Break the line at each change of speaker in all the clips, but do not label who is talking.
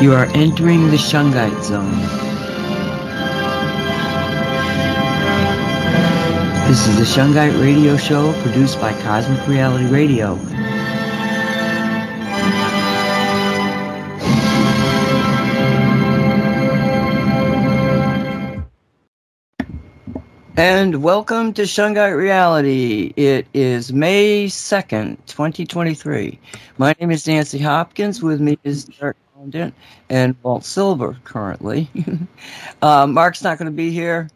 You are entering the Shungite zone. This is the Shungite Radio Show produced by Cosmic Reality Radio. And welcome to Shungite Reality. It is May 2nd, 2023. My name is Nancy Hopkins. With me is And Walt Silva currently. uh, Mark's not going to be here.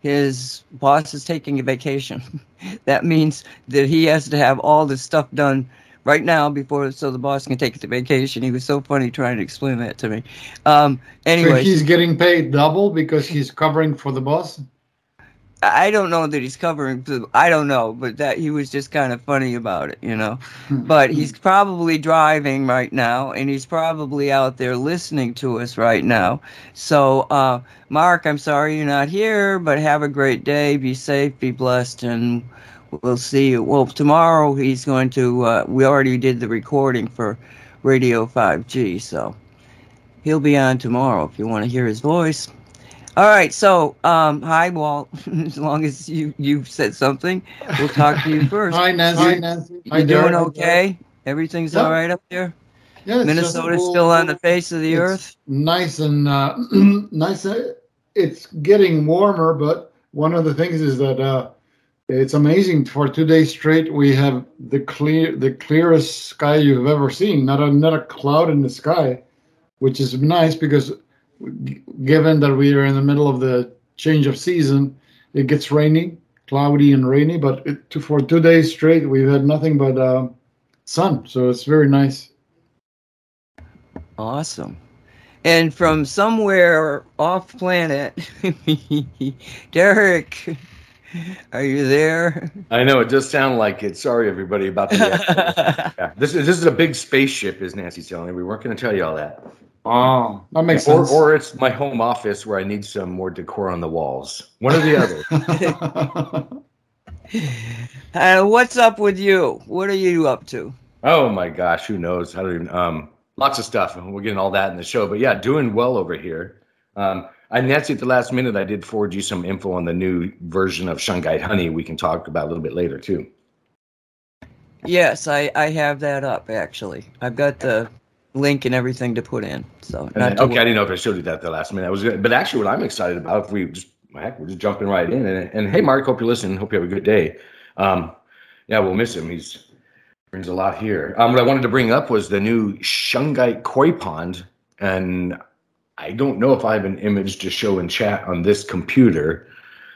His boss is taking a vacation. that means that he has to have all this stuff done right now before so the boss can take the vacation. He was so funny trying to explain that to me. Um, anyway,
so he's getting paid double because he's covering for the boss.
I don't know that he's covering. I don't know, but that he was just kind of funny about it, you know. but he's probably driving right now, and he's probably out there listening to us right now. So, uh, Mark, I'm sorry you're not here, but have a great day. Be safe, be blessed, and we'll see you. Well, tomorrow he's going to. Uh, we already did the recording for Radio 5G, so he'll be on tomorrow if you want to hear his voice. All right, so um, hi, Walt. as long as you you've said something, we'll talk to you first.
hi, Nancy. Hi, Nancy.
You hi, doing okay? Everything's yeah. all right up there. Yeah, Minnesota's cool, still on the face of the earth.
Nice and uh, nice. Uh, it's getting warmer, but one of the things is that uh, it's amazing. For two days straight, we have the clear, the clearest sky you've ever seen. Not a not a cloud in the sky, which is nice because given that we are in the middle of the change of season, it gets rainy, cloudy and rainy. But it, for two days straight, we've had nothing but uh, sun, so it's very nice.
Awesome. And from somewhere off planet, Derek, are you there?
I know it does sound like it. Sorry, everybody, about the. yeah. This is this is a big spaceship, is Nancy telling me. We weren't going to tell you all that.
Oh, that makes
or,
sense.
Or it's my home office where I need some more decor on the walls. One or the
other. uh, what's up with you? What are you up to?
Oh my gosh, who knows? I don't even. Um, lots of stuff. and We're getting all that in the show, but yeah, doing well over here. Um, I Nancy at the last minute. I did forward you some info on the new version of Shungite Honey. We can talk about a little bit later too.
Yes, I I have that up actually. I've got the link and everything to put in. So
then, okay, I didn't know if I showed you that the last minute. I was, but actually, what I'm excited about, if we just heck, we're just jumping right in. And, and hey, Mark, hope you're listening. Hope you have a good day. Um, yeah, we'll miss him. He's brings a lot here. Um, what I wanted to bring up was the new Shungite koi pond, and I don't know if I have an image to show in chat on this computer.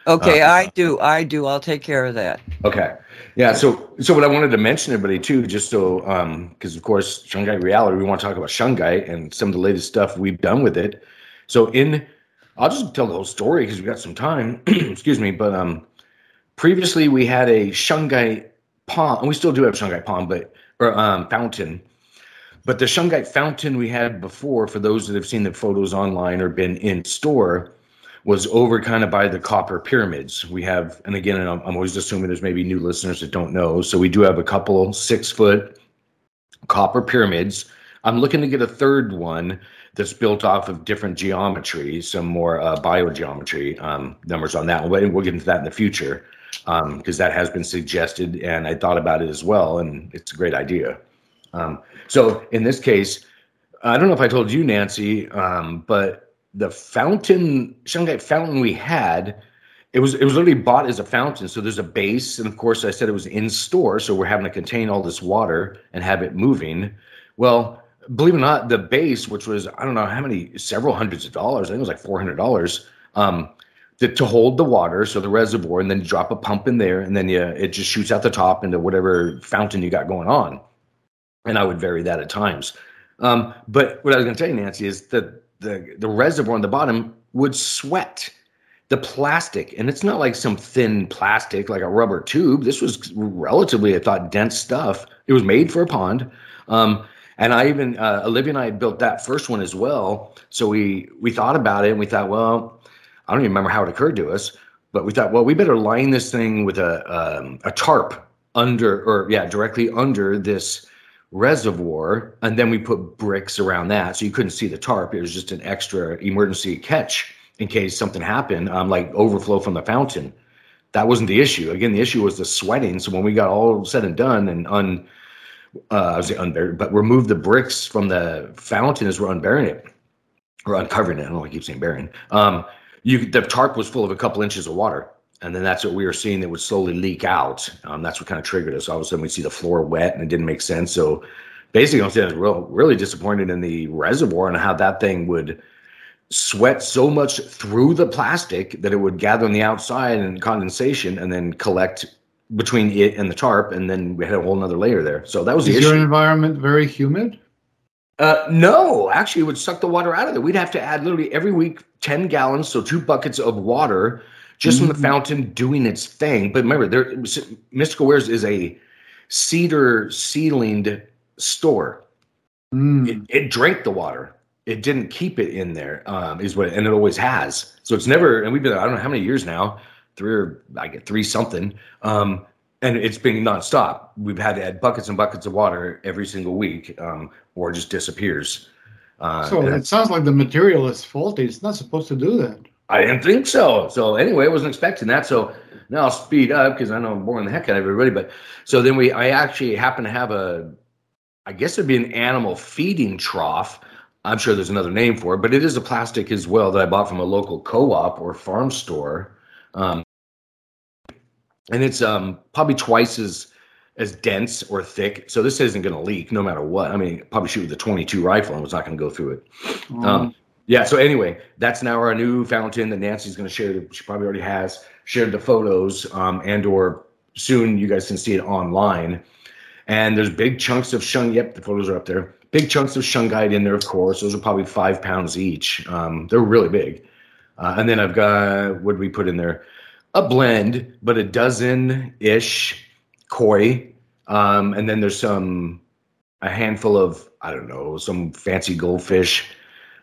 Okay, uh, I do. I do. I'll take care of that.
Okay. Yeah. So, so what I wanted to mention, everybody, too, just so, um, because of course, Shungite reality, we want to talk about Shungite and some of the latest stuff we've done with it. So, in, I'll just tell the whole story because we got some time. Excuse me, but um, previously we had a Shungite pond, and we still do have Shungite pond, but or um, fountain. But the Shungite fountain we had before, for those that have seen the photos online or been in store, was over kind of by the copper pyramids. We have, and again, I'm, I'm always assuming there's maybe new listeners that don't know. So we do have a couple six foot copper pyramids. I'm looking to get a third one that's built off of different geometry, some more uh, biogeometry um, numbers on that. We'll, we'll get into that in the future because um, that has been suggested, and I thought about it as well, and it's a great idea. Um, so in this case, I don't know if I told you, Nancy, um, but the fountain Shungite fountain we had it was it was literally bought as a fountain. So there's a base and of course i said it was in store so we're having to contain all this water and have it moving. Well believe it or not the base which was i don't know how many several hundreds of dollars i think it was like $400 um, to, to hold the water so the reservoir and then you drop a pump in there and then you, it just shoots out the top into whatever fountain you got going on and i would vary that at times. Um, but what i was going to tell you nancy is that the the reservoir on the bottom would sweat the plastic. And it's not like some thin plastic like a rubber tube. This was relatively i thought dense stuff. It was made for a pond. Um, and i even uh, olivia and i had built that first one as well. So we we thought about it and we thought well i don't even remember how it occurred to us but we thought well we better line this thing with a um, a tarp under or yeah directly under this reservoir and then we put bricks around that so you couldn't see the tarp it was just an extra emergency catch in case something happened, um, like overflow from the fountain. That wasn't the issue. Again, the issue was the sweating. So when we got all said and done and un, uh, I was unburied, but removed the bricks from the fountain as we're unburying it or uncovering it. I don't know. I keep saying burying. Um, you the tarp was full of a couple inches of water, and then that's what we were seeing that would slowly leak out. Um, that's what kind of triggered us. All of a sudden, we see the floor wet, and it didn't make sense. So basically, I'm saying I real, really disappointed in the reservoir and how that thing would sweat so much through the plastic that it would gather on the outside and condensation and then collect between it and the tarp and then we had a whole nother layer there so that was
Is
the
your environment very humid?
uh, no actually it would suck the water out of there we'd have to add literally every week 10 gallons so two buckets of water just from the
Mhm.
fountain doing its thing but remember there mystical wares is a cedar ceilinged store
Mm.
it, it drank the water. It didn't keep it in there. Um, is what, and it always has. So it's never. And we've been I don't know how many years now, three or I get three something. Um, and it's been nonstop. We've had to add buckets and buckets of water every single week, um, or it just disappears. Uh,
So it sounds like the material is faulty. It's not supposed to do that.
I didn't think so. So anyway, I wasn't expecting that. So now I'll speed up because I know I'm boring the heck out of everybody. But so then we, I actually happen to have a, I guess it'd be an animal feeding trough. I'm sure there's another name for it, but it is a plastic as well that I bought from a local co-op or farm store. Um, and it's um, probably twice as as dense or thick. So this isn't going to leak no matter what. I mean, probably shoot with a 22 rifle and it's not going to go through it. Um, yeah. So anyway, that's now our new fountain that Nancy's going to share. She probably already has shared the photos, um, and or soon you guys can see it online. And there's big chunks of shung. Yep, the photos are up there. Big chunks of shungite in there, of course. Those are probably five pounds each. Um, they're really big. Uh, and then I've got what we put in there? A blend, but a dozen ish koi. Um, and then there's some a handful of I don't know some fancy goldfish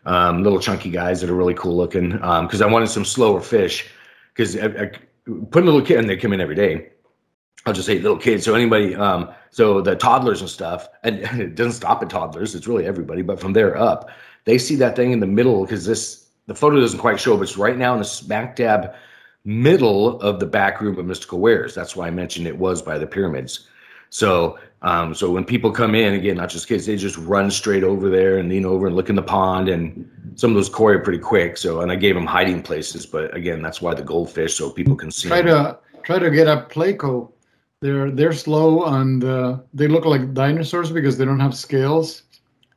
um, little chunky guys that are really cool looking. Because I wanted some slower fish. Because I, I put a little kid, and they come in every day. I'll just say little kids. So anybody, um, so the toddlers and stuff, and it doesn't stop at toddlers. It's really everybody. But from there up, they see that thing in the middle because this the photo doesn't quite show, but it's right now in the smack dab middle of the back room of Mystical Wares. That's why I mentioned it was by the pyramids. So, um, so when people come in again, not just kids, they just run straight over there and lean over and look in the pond. And some of those koi are pretty quick. So, and I gave them hiding places, but again, that's why the goldfish, so people can see.
Try to try to get a Pleco. They're they're slow and uh, they look like dinosaurs because they don't have scales.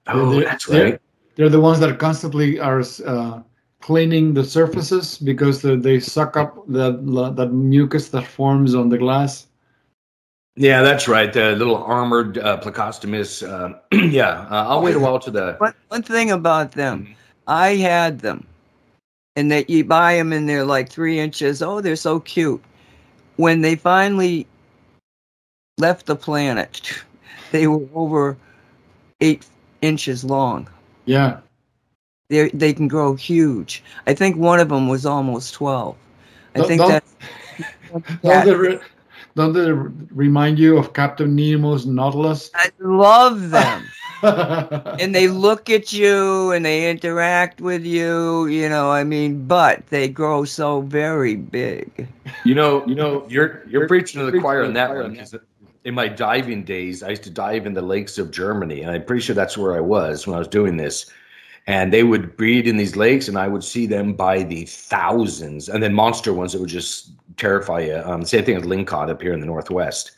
Oh,
they're-
that's
they're-
right.
They're the ones that constantly are uh, cleaning the surfaces because they, they suck up that that mucus that forms on the glass.
Yeah, that's right. The little armored uh, Plecostomus. Uh, yeah, uh, I'll wait a while to the.
One, one thing about them, I had them, and that you buy them and they're like three inches. Oh, they're so cute. When they finally left the planet, they were over eight inches long.
Yeah,
They they can grow huge. I think one of them was almost twelve. I
Don't-
think
don't-
that.
don't they, re- don't they remind you of Captain Nemo's Nautilus?
I love them. and they look at you and they interact with you, you know, I mean, but they grow so very big.
You know, you know, you're you're preaching to the choir on that one. 'cause in my diving days, I used to dive in the lakes of Germany, and I'm pretty sure that's where I was when I was doing this. And they would breed in these lakes, and I would see them by the thousands, and then monster ones that would just terrify you. Um, same thing with lingcod up here in the northwest.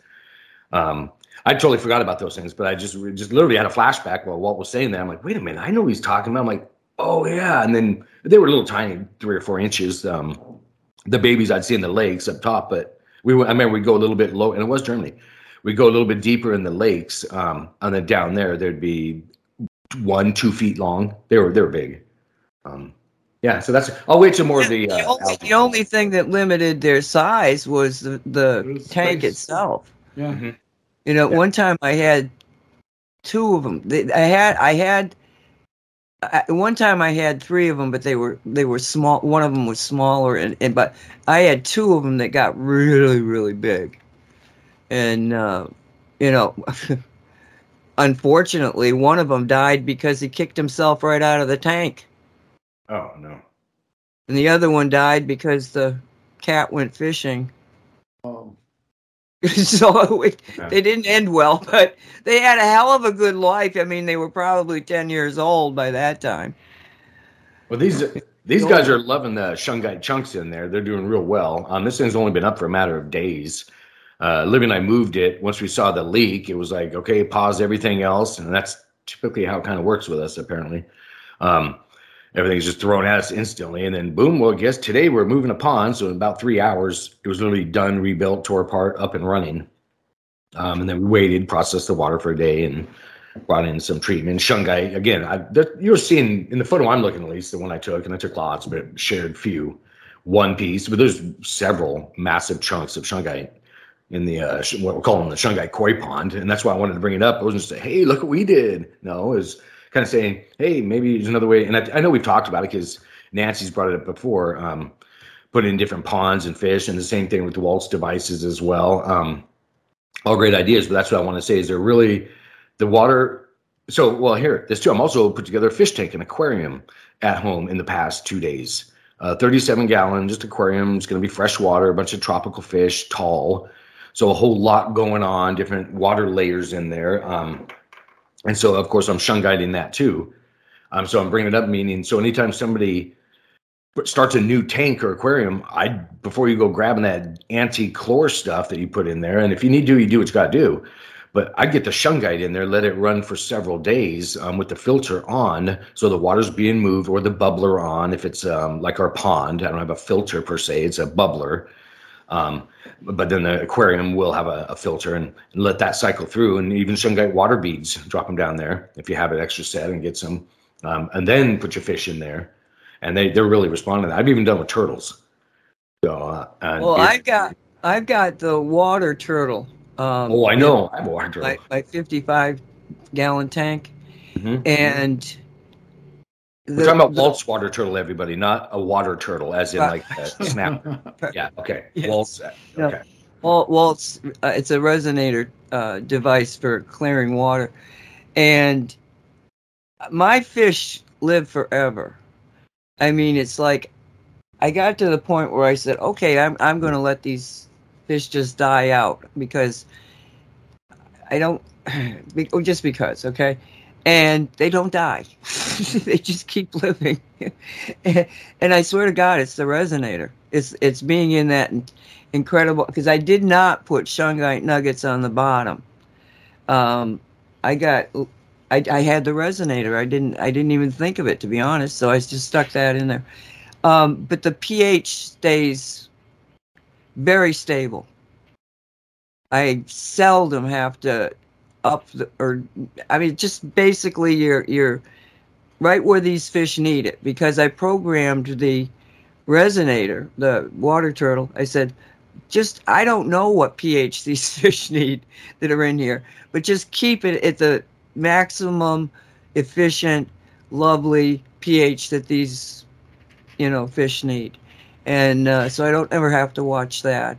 Um, I totally forgot about those things, but I just just literally had a flashback while Walt was saying that. I'm like, wait a minute, I know he's talking about. I'm like, oh yeah, and then they were little tiny, three or four inches. Um, the babies I'd see in the lakes up top, but we went, I remember we'd go a little bit low, and it was Germany. We'd go a little bit deeper in the lakes, um, and then down there there'd be one, two feet long. They were they were big. Um, yeah, so that's. I'll wait till more of the.
the,
Uh,
only, the only thing that limited their size was the, the
The
tank
space.
itself.
Yeah.
You know,
Yeah.
one time I had two of them. I had I had I, one time I had three of them, but they were they were small. One of them was smaller, and, and but I had two of them that got really really big, and uh, you know. Unfortunately, one of them died because he kicked himself right out of the tank,
Oh no.
and the other one died because the cat went fishing.
Um,
so it,
Yeah.
they didn't end well, but they had a hell of a good life. I mean, they were probably 10 years old by that time.
Well, these these guys are loving the shungite chunks in there. They're doing real well. Um, this thing's only been up for a matter of days. Uh, Libby and I moved it. Once we saw the leak, it was like, okay, pause everything else, and that's typically how it kind of works with us. Apparently, um, everything's just thrown at us instantly, and then boom. Well, guess today we're moving a pond, so in about three hours, it was literally done, rebuilt, tore apart, up and running. Um, and then we waited, processed the water for a day, and brought in some treatment. Shungite again. I, you're seeing in the photo I'm looking at least the one I took, and I took lots, but shared few, one piece. But there's several massive chunks of shungite in the uh, what we're calling the shungite koi pond, and that's why I wanted to bring it up. I wasn't say, "Hey, look what we did." No, was kind of saying, "Hey, maybe there's another way." And I, I know we've talked about it because Nancy's brought it up before. Um, put in different ponds and fish, and the same thing with the Walt's devices as well. Um, all great ideas, but that's what I want to say is they're really the water. So, well, here, this too. I'm also put together a fish tank and aquarium at home in the past two days. Uh, 37 gallon, just aquarium. It's going to be fresh water, a bunch of tropical fish, tall. So a whole lot going on, different water layers in there. Um, and so, of course, I'm shungiting that too. Um, so I'm bringing it up, meaning so anytime somebody starts a new tank or aquarium, I before you go grabbing that anti-chlor stuff that you put in there, and if you need to, you do what you got to do. But I get the shungite in there, let it run for several days um, with the filter on, so the water's being moved, or the bubbler on. If it's um, like our pond, I don't have a filter per se; it's a bubbler. Um, but then the aquarium will have a, a filter and, and let that cycle through, and even shungite water beads, drop them down there if you have an extra set and get some, um, and then put your fish in there, and they they're really responding. to that. I've even done with turtles. So, uh, and
Well, I've got I've got the water turtle. Um,
oh, I know, I have a water turtle.
My, my 55 gallon tank,
Mhm.
and
We're talking about Walt's water turtle, everybody, not a water turtle, as in
Right.
like a snap. Yeah, okay.
Yes.
Walt's.
Yeah.
Okay.
Well, well, it's uh, it's a resonator uh, device for clearing water, and my fish live forever. I mean, it's like I got to the point where I said, "Okay, I'm I'm going to let these fish just die out because I don't be- oh, just because, okay." And they don't die; they just keep living. and I swear to God, it's the resonator. It's it's being in that incredible because I did not put shungite nuggets on the bottom. Um, I got I, I had the resonator. I didn't I didn't even think of it to be honest. So I just stuck that in there. Um, but the pH stays very stable. I seldom have to up the or I mean just basically you're you're right where these fish need it because I programmed the resonator, the water turtle. I said, just I don't know what pH these fish need that are in here, but just keep it at the maximum efficient, lovely pH that these you know fish need, and uh, so I don't ever have to watch that.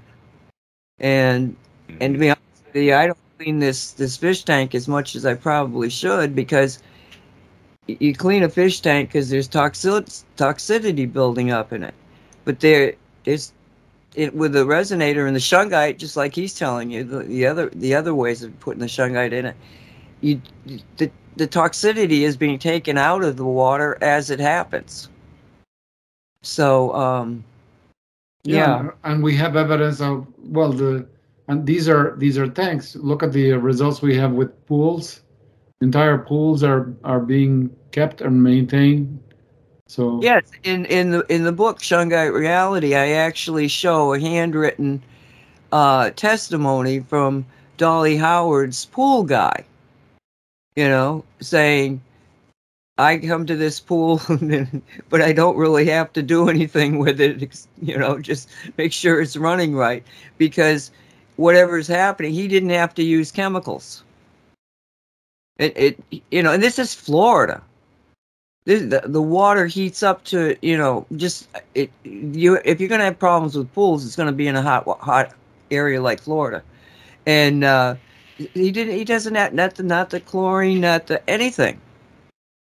And and to be honest with you, I don't clean this this fish tank as much as I probably should because you clean a fish tank because there's toxi- toxicity building up in it, but there's it with the resonator and the shungite, just like he's telling you, the, the other the other ways of putting the shungite in it, you the the toxicity is being taken out of the water as it happens. So, um, yeah,
and we have evidence of well the and these are these are tanks. Look at the results we have with pools. Entire pools are are being kept and maintained. So
yes, in in the in the book Shungite Reality, I actually show a handwritten uh, testimony from Dolly Howard's pool guy. You know, saying I come to this pool, but I don't really have to do anything with it. You know, just make sure it's running right because whatever's happening, he didn't have to use chemicals. It, it you know, and this is Florida. This, the, the water heats up to you know just it you if you're gonna have problems with pools, it's gonna be in a hot hot area like Florida, and uh, he didn't he doesn't have not the not the chlorine not the anything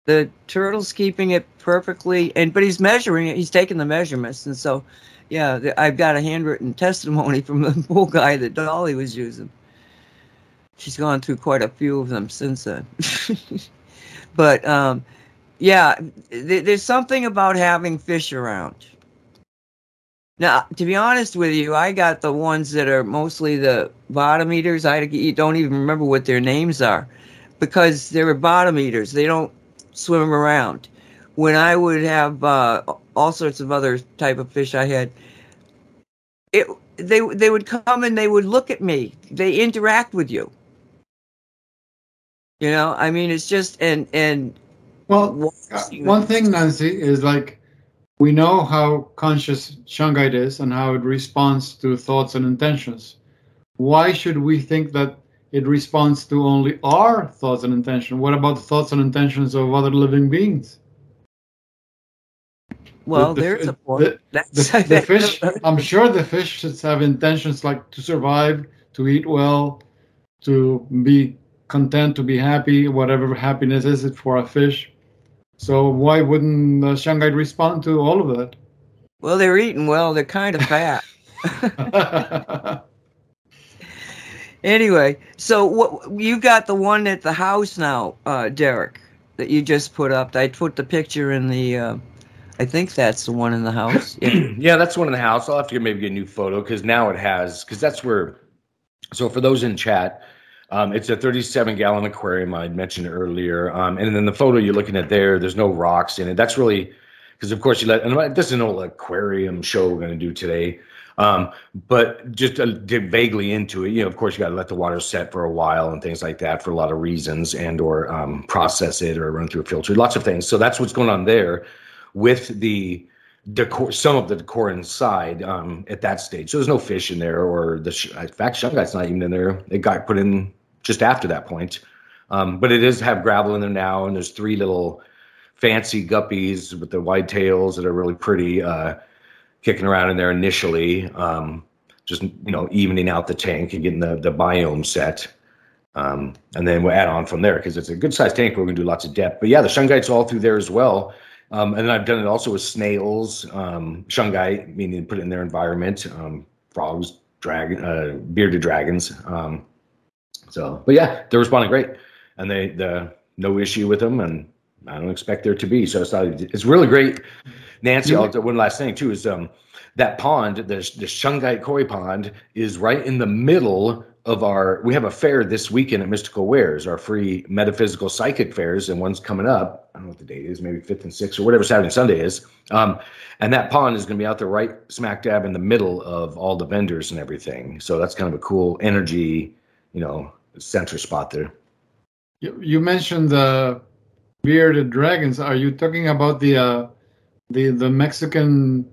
the turtle's keeping it perfectly and but he's measuring it he's taking the measurements and so yeah i've got a handwritten testimony from the pool guy that dolly was using. She's gone through quite a few of them since then. But um, yeah th- there's something about having fish around. Now to be honest with you i got the ones that are mostly the bottom eaters. I don't even remember what their names are because they're bottom eaters. They don't swim around. When I would have uh, all sorts of other type of fish I had, it they they would come and they would look at me. They interact with you. You know, I mean, it's just and and
well, uh, one thing, Nancy, is like we know how conscious shungite is and how it responds to thoughts and intentions. Why should we think that it responds to only our thoughts and intentions. What about the thoughts and intentions of other living beings?
Well, the, the, there's a point.
The, the, the fish, I'm sure the fish should have intentions like to survive, to eat well, to be content, to be happy, whatever happiness is it for a fish. So why wouldn't the shungite respond to all of that?
Well, they're eating well. They're kind of fat. Anyway, so what you got the one at the house now, uh, Derek, that you just put up. I put the picture in the. Uh, I think that's the one in the house.
Yeah, yeah that's the one in the house. I'll have to get maybe a new photo because now it has because that's where. So for those in chat, um, it's a 37 gallon aquarium I mentioned earlier, um, and then the photo you're looking at there, there's no rocks in it. That's really because of course you let. And this is an old aquarium show we're going to do today. Um, but just dig vaguely into it, you know, of course, you got to let the water set for a while and things like that for a lot of reasons, and or um, process it or run through a filter, lots of things. So that's what's going on there with the decor, some of the decor inside um, at that stage. So there's no fish in there, or the in fact, shungite's not even in there. It got put in just after that point. Um, but it is have gravel in there now, and there's three little fancy guppies with the wide tails that are really pretty. Uh, kicking around in there initially, um, just you know evening out the tank and getting the the biome set. Um, and then we'll add on from there because it's a good sized tank. We're going to do lots of depth. But yeah, the shungite's all through there as well. Um, and then I've done it also with snails, um, shungite, meaning put it in their environment, um, frogs, dragon, uh, bearded dragons. Um, so, but yeah, they're responding great, and they the no issue with them, and I don't expect there to be. So it's, it's really great Nancy, I'll, one last thing too is um, that pond, the, the Shungite Koi Pond, is right in the middle of our. We have a fair this weekend at Mystical Wares, our free metaphysical psychic fairs, and one's coming up. I don't know what the date is, maybe fifth and sixth or whatever Saturday and Sunday is. Um, and that pond is going to be out there right smack dab in the middle of all the vendors and everything. So that's kind of a cool energy, you know, center spot there.
You, you mentioned the bearded dragons. Are you talking about the uh, the the Mexican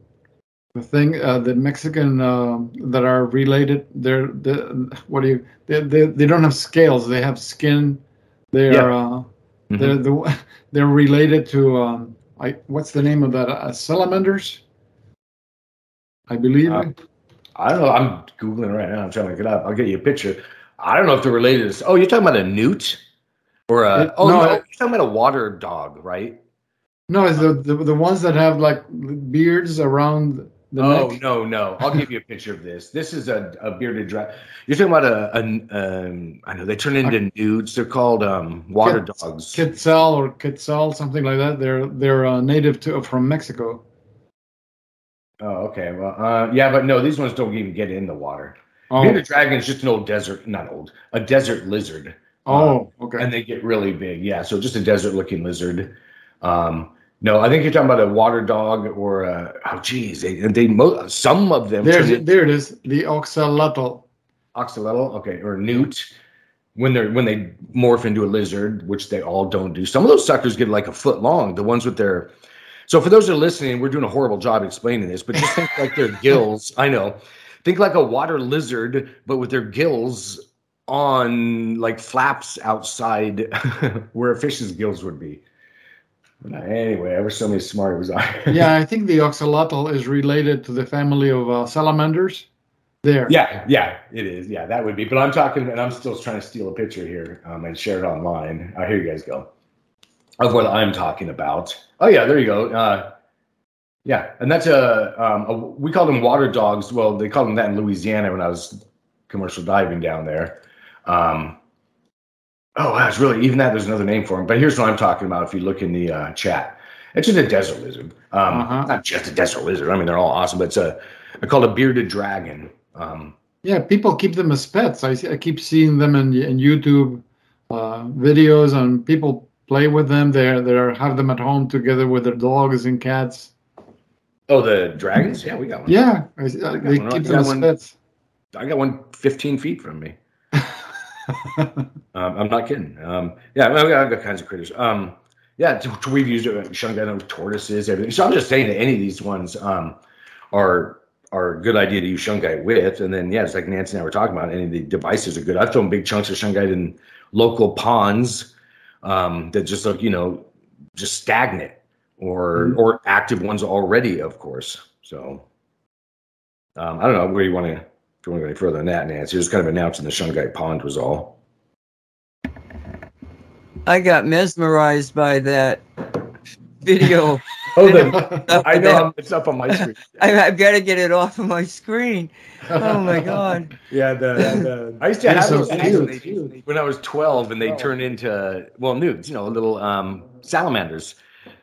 the thing uh, the Mexican uh, that are related they're the what do you they, they they don't have scales they have skin. They are uh, mm-hmm. they're the they're related to um, I what's the name of that uh, salamanders? I believe.
Uh, I don't know I'm googling right now I'm trying to look it up I'll get you a picture. I don't know if they're related to, oh you're talking about a newt? Or a it, oh no, no you're talking about a water dog right?
No, it's the, the the ones that have like beards around the
oh,
neck.
no, no. I'll give you a picture of this. This is a, a bearded dragon. You're talking about a, a um, I know they turn into newts. They're called um, water dogs.
Quetzal or Quetzal, something like that. They're they're uh, native to from Mexico.
Oh, okay. Well, uh, yeah, but no, these ones don't even get in the water. Oh. Bearded dragon is just an old desert, not old, a desert lizard.
Oh, um, okay.
And they get really big. Yeah, so just a desert-looking lizard. Um, no, I think you're talking about a water dog or a, oh geez, they they some of them.
There's there it is, the axolotl.
Axolotl, okay, or newt. when they're when they morph into a lizard, which they all don't do. Some of those suckers get like a foot long. The ones with their so for those that are listening, we're doing a horrible job explaining this, but just think like their gills. I know. Think like a water lizard, but with their gills on like flaps outside where a fish's gills would be. Anyway, ever so many smart was I.
yeah, I think the axolotl is related to the family of uh, salamanders. There.
Yeah, yeah, it is. Yeah, that would be. But I'm talking, and I'm still trying to steal a picture here um, and share it online. Uh, here you guys go of what I'm talking about. Oh yeah, there you go. Uh, yeah, and that's a, um, a, we call them water dogs. Well, they called them that in Louisiana when I was commercial diving down there. Um, oh, that's really even that. There's another name for them. But here's what I'm talking about. If you look in the uh, chat, it's just a desert lizard. Um, uh-huh. Not just a desert lizard. I mean, they're all awesome, but it's a I call it a bearded dragon. Um,
yeah, people keep them as pets. I, I keep seeing them in, in YouTube uh, videos, and people play with them. They they have them at home together with their dogs and cats.
Oh, the dragons? Yeah, we got one.
Yeah, I, I they one. keep them as one, pets.
I got one 15 feet from me. Um, I'm not kidding. Um, yeah, I've got, I got kinds of critters. Um, yeah, we've used it, shungite tortoises, everything. So I'm just saying that any of these ones um, are are a good idea to use shungite with. And then yeah, it's like Nancy and I were talking about. Any of the devices are good. I've thrown big chunks of shungite in local ponds um, that just look, you know, just stagnant or mm-hmm. or active ones already, of course. So um, I don't know where you want to if you want to go any further than that, Nancy. Just kind of announcing the Shungite Pond was all.
I got mesmerized by that video.
oh, the, I know it's up on my screen.
I, have got to get it off of my screen. Oh my god.
yeah, the, the I used to have so those when I was twelve, and they oh. turned into well newts, you know, little um, salamanders.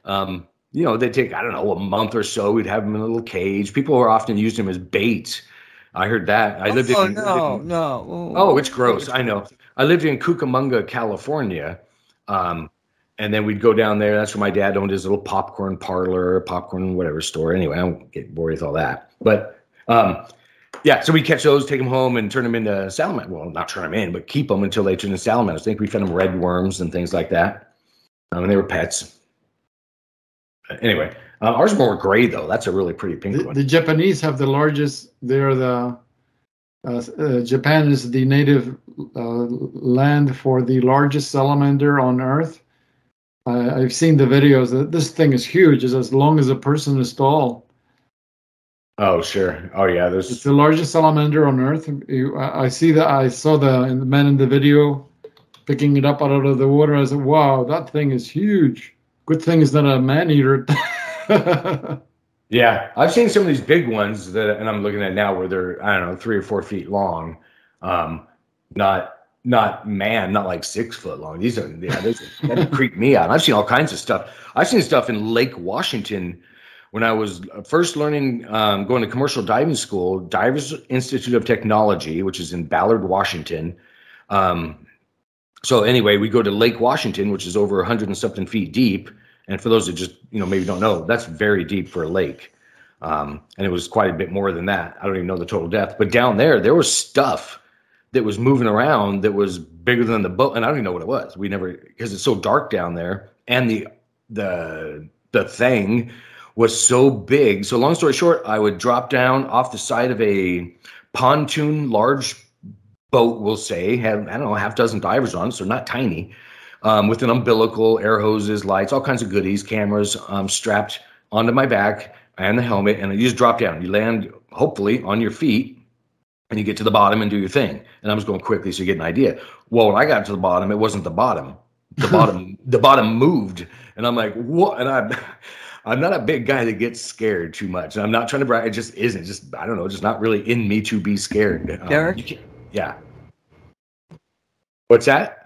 Um, you know, they take I don't know a month or so. We'd have them in a little cage. People were often using them as bait. I heard that. I lived
oh,
in.
no, in, no.
Oh, it's gross. I know. I lived in Cucamonga, California. Um, and then we'd go down there. That's where my dad owned his little popcorn parlor, popcorn whatever store. Anyway, I don't get bored with all that. But um, yeah, so we catch those, take them home, and turn them into salamanders. Well, not turn them in, but keep them until they turn into salamanders. I think we fed them red worms and things like that. Um, and they were pets. Anyway, uh, ours are more gray though. That's a really pretty pink
the,
one.
The Japanese have the largest. They're the uh, uh, Japan is the native uh, land for the largest salamander on Earth. I've seen the videos. This thing is huge. It's as long as a person is tall.
Oh sure. Oh yeah. There's.
It's the largest salamander on Earth. I see that. I saw the man in the video picking it up out of the water. I said, "Wow, that thing is huge." Good thing it's not a man eater.
yeah, I've seen some of these big ones that, and I'm looking at now where they're I don't know three or four feet long. Um, not not man, not like six foot long. These are yeah, those that creep me out. I've seen all kinds of stuff. I've seen stuff in Lake Washington when I was first learning, um, going to commercial diving school, Divers Institute of Technology, which is in Ballard, Washington. Um, so anyway, we go to Lake Washington, which is over 100 and something feet deep. And for those that just you know maybe don't know, that's very deep for a lake. Um, and it was quite a bit more than that. I don't even know the total depth, but down there, there was stuff that was moving around that was bigger than the boat, and I don't even know what it was. We never because it's so dark down there, and the the the thing was so big. So long story short, I would drop down off the side of a pontoon large boat. We'll say had I don't know half dozen divers on, so not tiny, um, with an umbilical, air hoses, lights, all kinds of goodies, cameras um, strapped onto my back and the helmet, and you just drop down. You land hopefully on your feet and you get to the bottom and do your thing. And I was going quickly so you get an idea. Well, when I got to the bottom, it wasn't the bottom. The bottom, the bottom moved, and I'm like, what? And I'm, I'm not a big guy that gets scared too much. And I'm not trying to brag. It just isn't. Just I don't know. Just not really in me to be scared.
Um, Derek.
yeah. What's that?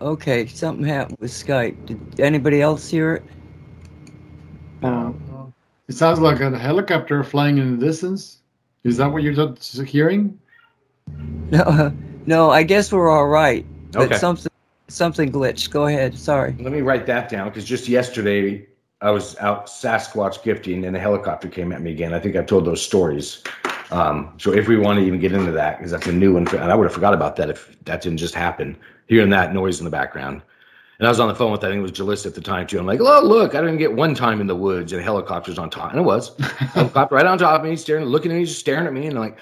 Okay, something happened with Skype. Did anybody else hear it?
Uh, it sounds like a helicopter flying in the distance. Is that what you're hearing?
No, no. I guess we're all right. But okay. something something glitched. Go ahead. Sorry.
Let me write that down because just yesterday I was out Sasquatch gifting and a helicopter came at me again. I think I've told those stories. Um, so if we want to even get into that, because that's a new one, for, and I would have forgot about that if that didn't just happen. Hearing that noise in the background. And I was on the phone with, I think it was Julissa at the time too. I'm like, oh, look, I didn't get one time in the woods and helicopters on top. And it was helicopter right on top of me, staring, looking at me, just staring at me. And I'm like,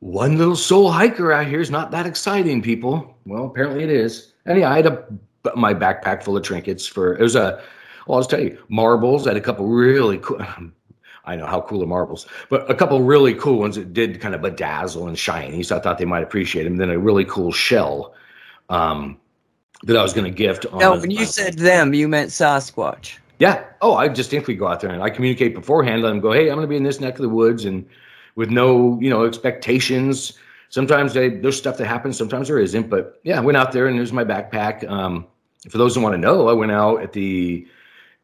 one little soul hiker out here is not that exciting, people. Well, apparently it is. And yeah, I had a, my backpack full of trinkets for, it was a, well, I'll tell you, marbles. I had a couple really cool, I know how cool are marbles, but a couple really cool ones that did kind of bedazzle and shiny. So I thought they might appreciate them. Then a really cool shell um, that I was going to gift.
No, when you said them, you meant Sasquatch.
Yeah. Oh, I distinctly go out there and I communicate beforehand. Let them go, hey, I'm going to be in this neck of the woods and with no, you know, expectations. Sometimes they, there's stuff that happens, sometimes there isn't. But yeah, I went out there and there's my backpack. Um, for those who want to know, I went out at the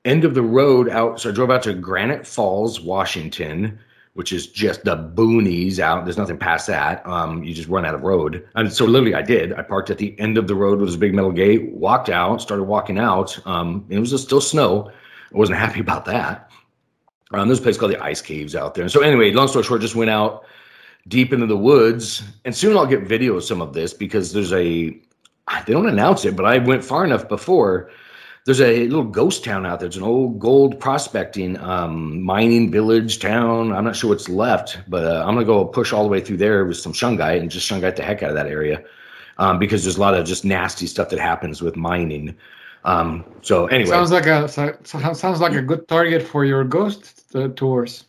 end of the road out. So I drove out to Granite Falls, Washington, which is just the boonies out. There's nothing past that. Um, you just run out of road. And so literally I did. I parked at the end of the road with this big metal gate, walked out, started walking out. Um, it was still snow. I wasn't happy about that. Um, there's a place called the Ice Caves out there. And so anyway, long story short, just went out deep into the woods. And soon I'll get video of some of this because there's a, they don't announce it, but I went far enough before there's a little ghost town out there. It's an old gold prospecting, um, mining village town. I'm not sure what's left, but uh, I'm gonna go push all the way through there with some shungite and just shungite the heck out of that area um, because there's a lot of just nasty stuff that happens with mining. Um, so anyway,
sounds like a sounds like a good target for your ghost uh, tours.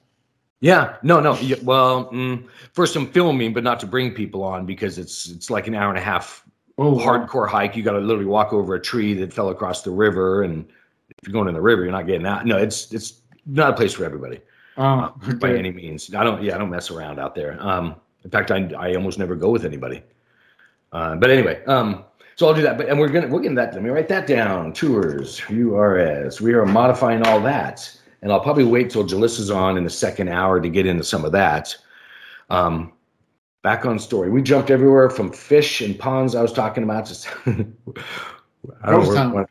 Yeah, no, no. Well, mm, for some filming, but not to bring people on because it's it's like an hour and a half oh, hardcore hike. You got to literally walk over a tree that fell across the river, and if you're going in the river, you're not getting out. No, it's it's not a place for everybody oh, okay. by any means. I don't. Yeah, I don't mess around out there. Um, in fact, I I almost never go with anybody. Uh, but anyway, um, so I'll do that. But and we're gonna we're getting that. Let me write that down. Tours URS. We are modifying all that, and I'll probably wait till Julissa's on in the second hour to get into some of that. Um, back on story. We jumped everywhere from fish and ponds. I was talking about just.
ghost town.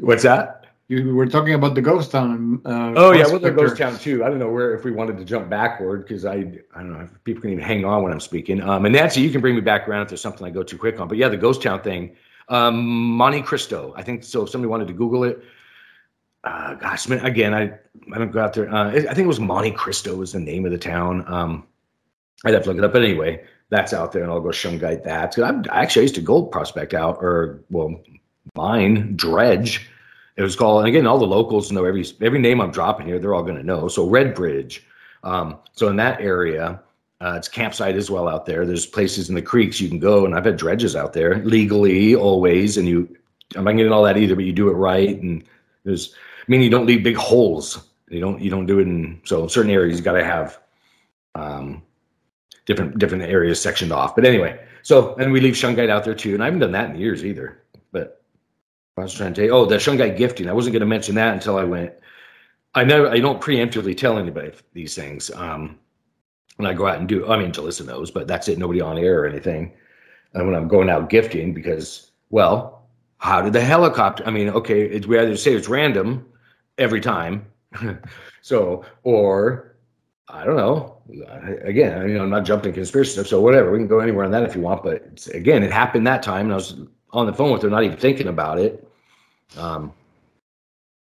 what's that?
You were talking about the ghost town. Uh,
oh yeah, well the ghost town too. I don't know where if we wanted to jump backward because I I don't know if people can even hang on when I'm speaking. Um, and Nancy, you can bring me back around if there's something I go too quick on. But yeah, the ghost town thing, um, Monte Cristo. I think so. If somebody wanted to Google it, uh, gosh, man, again, I I don't go out there. Uh, I think it was Monte Cristo was the name of the town. Um, I'd have to look it up. But anyway, that's out there, and I'll go show shungite that. Because I'm actually I used to gold prospect out, or well, mine dredge. It was called, and again, all the locals know every every name I'm dropping here. They're all going to know. So Red Bridge. Um, so in that area, uh, it's campsite as well out there. There's places in the creeks you can go, and I've had dredges out there legally always. And you, I'm not getting all that either, but you do it right, and there's, I mean, you don't leave big holes. You don't you don't do it in so certain areas. You got to have um, different different areas sectioned off. But anyway, so and we leave shungite out there too, and I haven't done that in years either. But I was trying to tell you, oh, the shungite gifting. I wasn't going to mention that until I went. I never, I don't preemptively tell anybody these things. Um, when I go out and do, I mean, Julissa knows, but that's it. Nobody on air or anything. And when I'm going out gifting, because well, how did the helicopter? I mean, okay, it's, we either say it's random every time, so or I don't know. Again, I mean, I'm not jumping conspiracy stuff, so whatever. We can go anywhere on that if you want. But again, it happened that time, and I was on the phone with her, not even thinking about it. Um,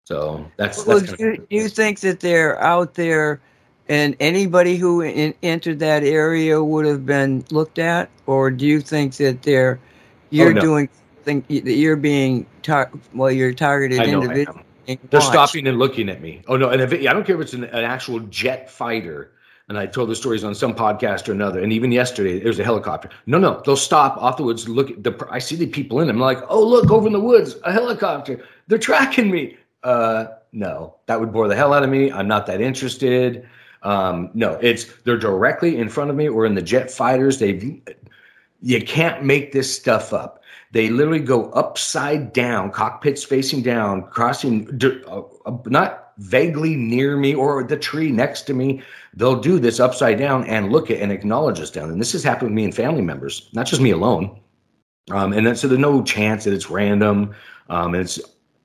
so that's.
Well,
that's
do, you, do you think that they're out there, and anybody who in, entered that area would have been looked at, or do you think that they're you're oh, no. doing think that you're being tar- well, you're targeted
They're stopping and looking at me. Oh no, and if it, I don't care if it's an, an, actual jet fighter. And I told the stories on some podcast or another. And even yesterday, there was a helicopter. No, no, they'll stop off the woods. Look, at the, I see the people in them. Like, oh look, over in the woods, a helicopter. They're tracking me. Uh, no, that would bore the hell out of me. I'm not that interested. Um, no, it's they're directly in front of me or in the jet fighters. They've you can't make this stuff up. They literally go upside down, cockpits facing down, crossing uh, uh, not vaguely near me or the tree next to me. They'll do this upside down and look at and acknowledge us down. And this has happened with me and family members, not just me alone. Um, and then, so there's no chance that it's random. Um, and it's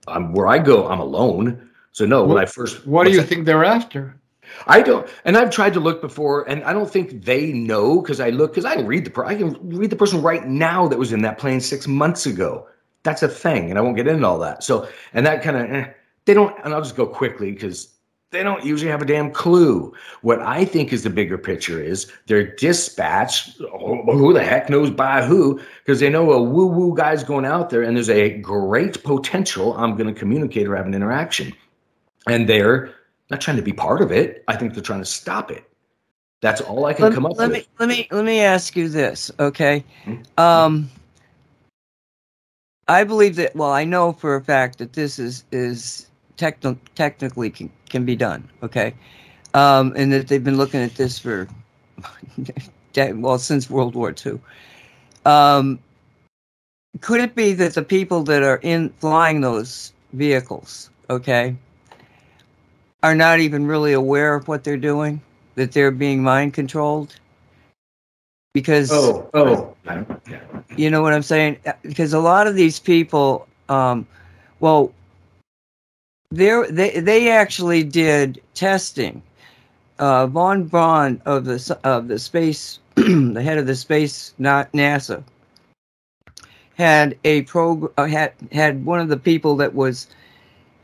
um, where I go, I'm alone. So no, when I first,
what do you think they're after?
I don't, and I've tried to look before, and I don't think they know because I look because I can read the I can read the person right now that was in that plane six months ago. That's a thing, and I won't get into all that. So, and that kind of eh, they don't, and I'll just go quickly because they don't usually have a damn clue. What I think is the bigger picture is they're dispatched. Who the heck knows by who? Because they know a woo woo guy's going out there, and there's a great potential. I'm going to communicate or have an interaction, and they're not trying to be part of it. I think they're trying to stop it. That's all I can
let,
come up
let
with.
Me, let me let me ask you this, okay? Mm-hmm. Um, I believe that. Well, I know for a fact that this is is techn- technically can, can be done, okay, um, and that they've been looking at this for well since World War II. Um, could it be that the people that are in flying those vehicles, okay, are not even really aware of what they're doing, that they're being mind controlled. Because
oh oh,
you know what I'm saying? Because a lot of these people, um, well, they they they actually did testing. Uh, von Braun of the of the space, the head of the space, not NASA, had a pro uh, had had one of the people that was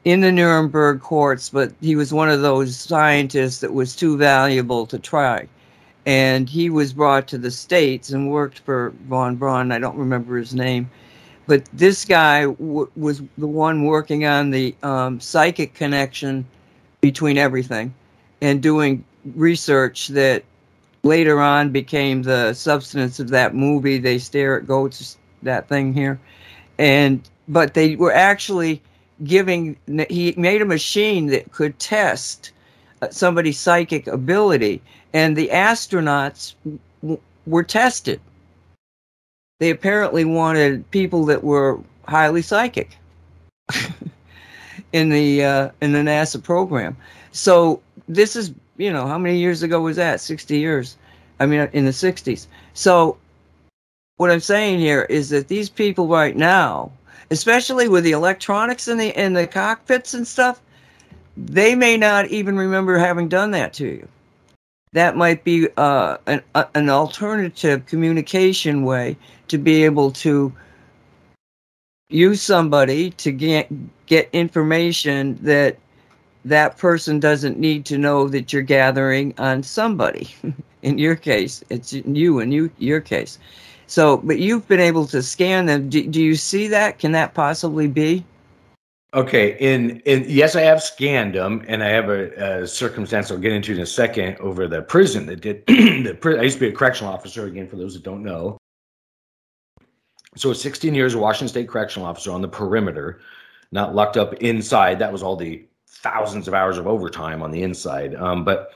in the Nuremberg courts, but he was one of those scientists that was too valuable to try. And he was brought to the States and worked for von Braun. I don't remember his name. But this guy w- was the one working on the um, psychic connection between everything and doing research that later on became the substance of that movie. They stare at goats, that thing here. And, but they were actually giving he made a machine that could test uh, somebody's psychic ability and the astronauts w- were tested. They apparently wanted people that were highly psychic in the uh, in the NASA program. So this is you know how many years ago was that? 60 years. I mean in the 60s so what i'm saying here is that these people right now especially with the electronics in the in the cockpits and stuff, they may not even remember having done that to you. That might be uh, an uh, an alternative communication way to be able to use somebody to get get information that that person doesn't need to know that you're gathering on somebody. in your case, it's you in you your case. So, but you've been able to scan them. Do, do you see that? Can that possibly be?
Okay, in in yes, I have scanned them, and I have a, a circumstance I'll get into in a second over the prison that did. the I used to be a correctional officer again, for those that don't know. So, 16 years, Washington State correctional officer on the perimeter, not locked up inside. That was all the thousands of hours of overtime on the inside. Um, but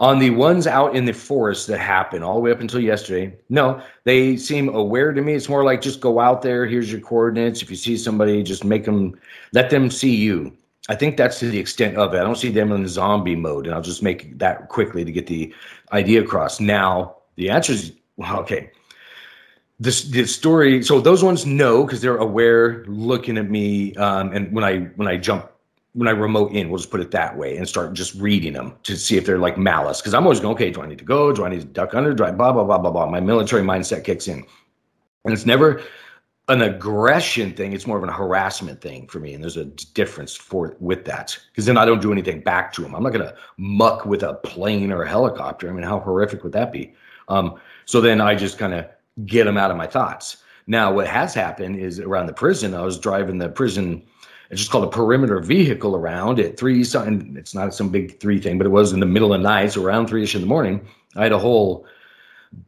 on the ones out in the forest that happen all the way up until yesterday, no, they seem aware to me. It's more like just go out there. Here's your coordinates. If you see somebody, just make them, let them see you. I think that's to the extent of it. I don't see them in zombie mode, and I'll just make that quickly to get the idea across. Now, the answer is well, okay. This the story. So those ones know because they're aware, looking at me, um, and when I when I jump when I remote in, we'll just put it that way and start just reading them to see if they're like malice. Cause I'm always going, okay, do I need to go? Do I need to duck under? Do I blah, blah, blah, blah, blah. My military mindset kicks in. And it's never an aggression thing. It's more of an harassment thing for me. And there's a difference for with that. Cause then I don't do anything back to them. I'm not going to muck with a plane or a helicopter. I mean, how horrific would that be? Um, so then I just kind of get them out of my thoughts. Now, what has happened is around the prison, I was driving the prison it's just called a perimeter vehicle around at three. And it's not some big three thing, but it was in the middle of the night, so around three ish in the morning. I had a whole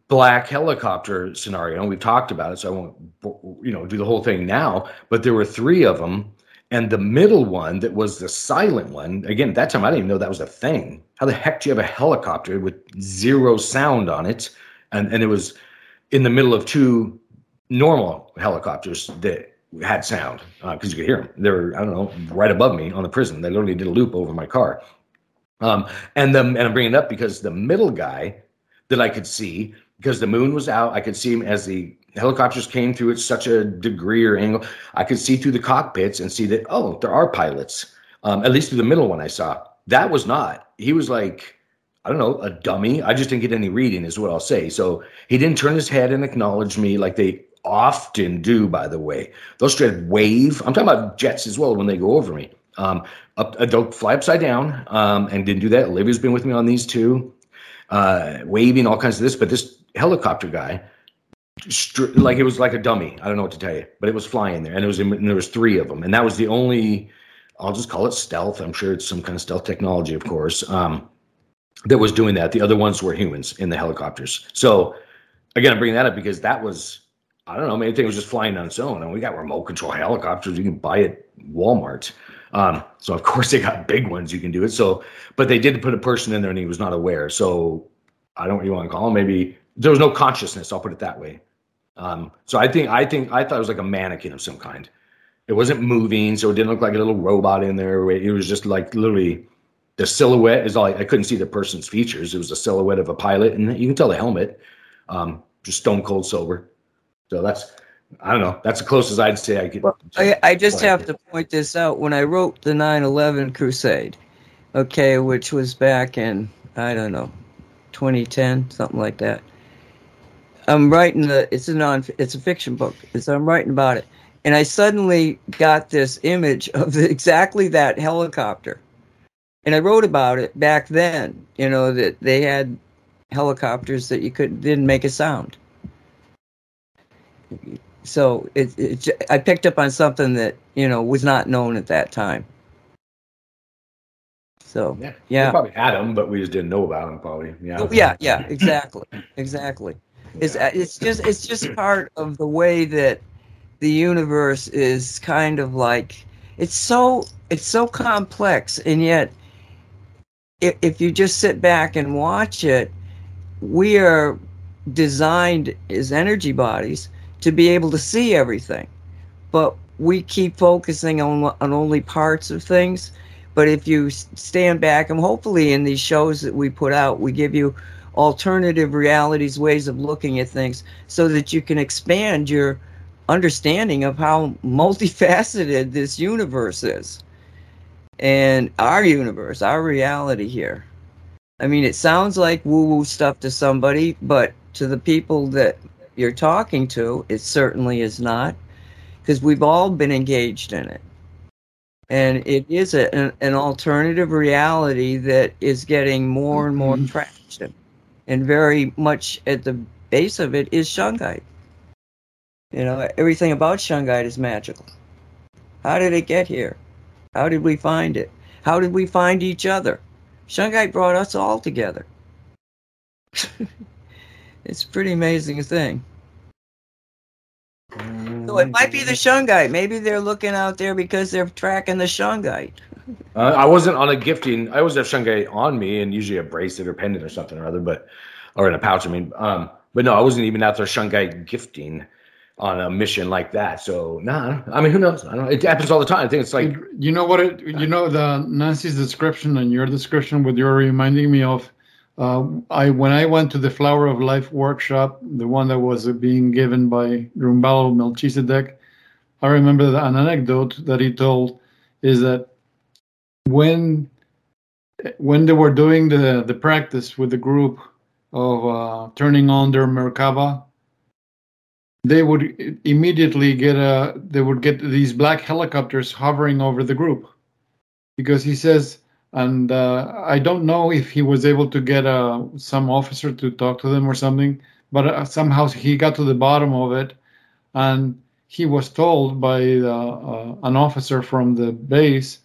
black helicopter scenario, and we've talked about it, so I won't, you know, do the whole thing now. But there were three of them, and the middle one that was the silent one. Again, at that time, I didn't even know that was a thing. How the heck do you have a helicopter with zero sound on it, and and it was in the middle of two normal helicopters that had sound because uh, you could hear them. They were, I don't know, right above me on the prison. They literally did a loop over my car. Um, and the, and I'm bringing it up because the middle guy that I could see, because the moon was out, I could see him as the helicopters came through at such a degree or angle. I could see through the cockpits and see that, oh, there are pilots. Um, at least through the middle one I saw. That was not. He was like I don't know, a dummy. I just didn't get any reading, is what I'll say. So he didn't turn his head and acknowledge me like they often do, by the way. They'll straight wave. I'm talking about jets as well when they go over me. Um, up, uh, they'll fly upside down um, and didn't do that. Olivia's been with me on these two, uh, waving all kinds of this. But this helicopter guy, str- like it was like a dummy. I don't know what to tell you, but it was flying there, and it was in, and there was three of them, and that was the only. I'll just call it stealth. I'm sure it's some kind of stealth technology, of course. Um, that was doing that. The other ones were humans in the helicopters. So again, I'm bringing that up because that was I don't know, maybe it was just flying on its own. And we got remote control helicopters you can buy at Walmart. Um, so of course they got big ones you can do it. So, but they did put a person in there and he was not aware. So I don't really want to call him. Maybe there was no consciousness. I'll put it that way. Um, so I think I think I thought it was like a mannequin of some kind. It wasn't moving, so it didn't look like a little robot in there. It was just like literally the silhouette is all I, couldn't see the person's features. It was a silhouette of a pilot, and you can tell the helmet. Um, just stone cold sober. So that's I don't know. That's the closest I'd say I could.
Well, I, I just have to point this out. When I wrote the 9/11 Crusade, okay, which was back in I don't know, 2010, something like that. I'm writing the. It's a non. It's a fiction book. So I'm writing about it, and I suddenly got this image of the, exactly that helicopter and I wrote about it back then. You know that they had helicopters that you could didn't make a sound. So it, it I picked up on something that you know was not known at that time. So
yeah, yeah. probably had them, but we just didn't know about them. Probably, yeah.
Yeah, yeah, exactly, exactly. It's uh, it's just it's just part of the way that the universe is kind of like it's so it's so complex and yet if, if you just sit back and watch it, we are designed as energy bodies to be able to see everything. But we keep focusing on, on only parts of things. But if you stand back, and hopefully in these shows that we put out, we give you alternative realities, ways of looking at things, so that you can expand your understanding of how multifaceted this universe is and our universe, our reality here. I mean, it sounds like woo woo stuff to somebody, but to the people that you're talking to, it certainly is not, because we've all been engaged in it. And it is a, an, an, alternative reality that is getting more and more mm-hmm. traction. And very much at the base of it is Shungite. You know, everything about Shungite is magical. How did it get here? How did we find it? How did we find each other? Shungite brought us all together. it's a pretty amazing thing. So it might be the Shungite. Maybe they're looking out there because they're tracking the Shungite.
Uh, I wasn't on a gifting. I always have Shungite on me, and usually a bracelet or pendant or something or other, but or in a pouch. I mean, um, but no, I wasn't even out there Shungite gifting on a mission like that. So nah, I mean, who knows? I don't know. It happens all the time. I think it's like
you know what it. You know the Nancy's description and your description, what you're reminding me of. Uh, I when I went to the Flower of Life workshop, the one that was being given by Drunvalo Melchizedek, I remember an anecdote that he told is that when when they were doing the the practice with the group of uh, turning on their Merkaba, they would immediately get a they would get these black helicopters hovering over the group. Because he says and uh, i don't know if he was able to get uh, some officer to talk to them or something but uh, somehow he got to the bottom of it. And he was told by uh, an officer from the base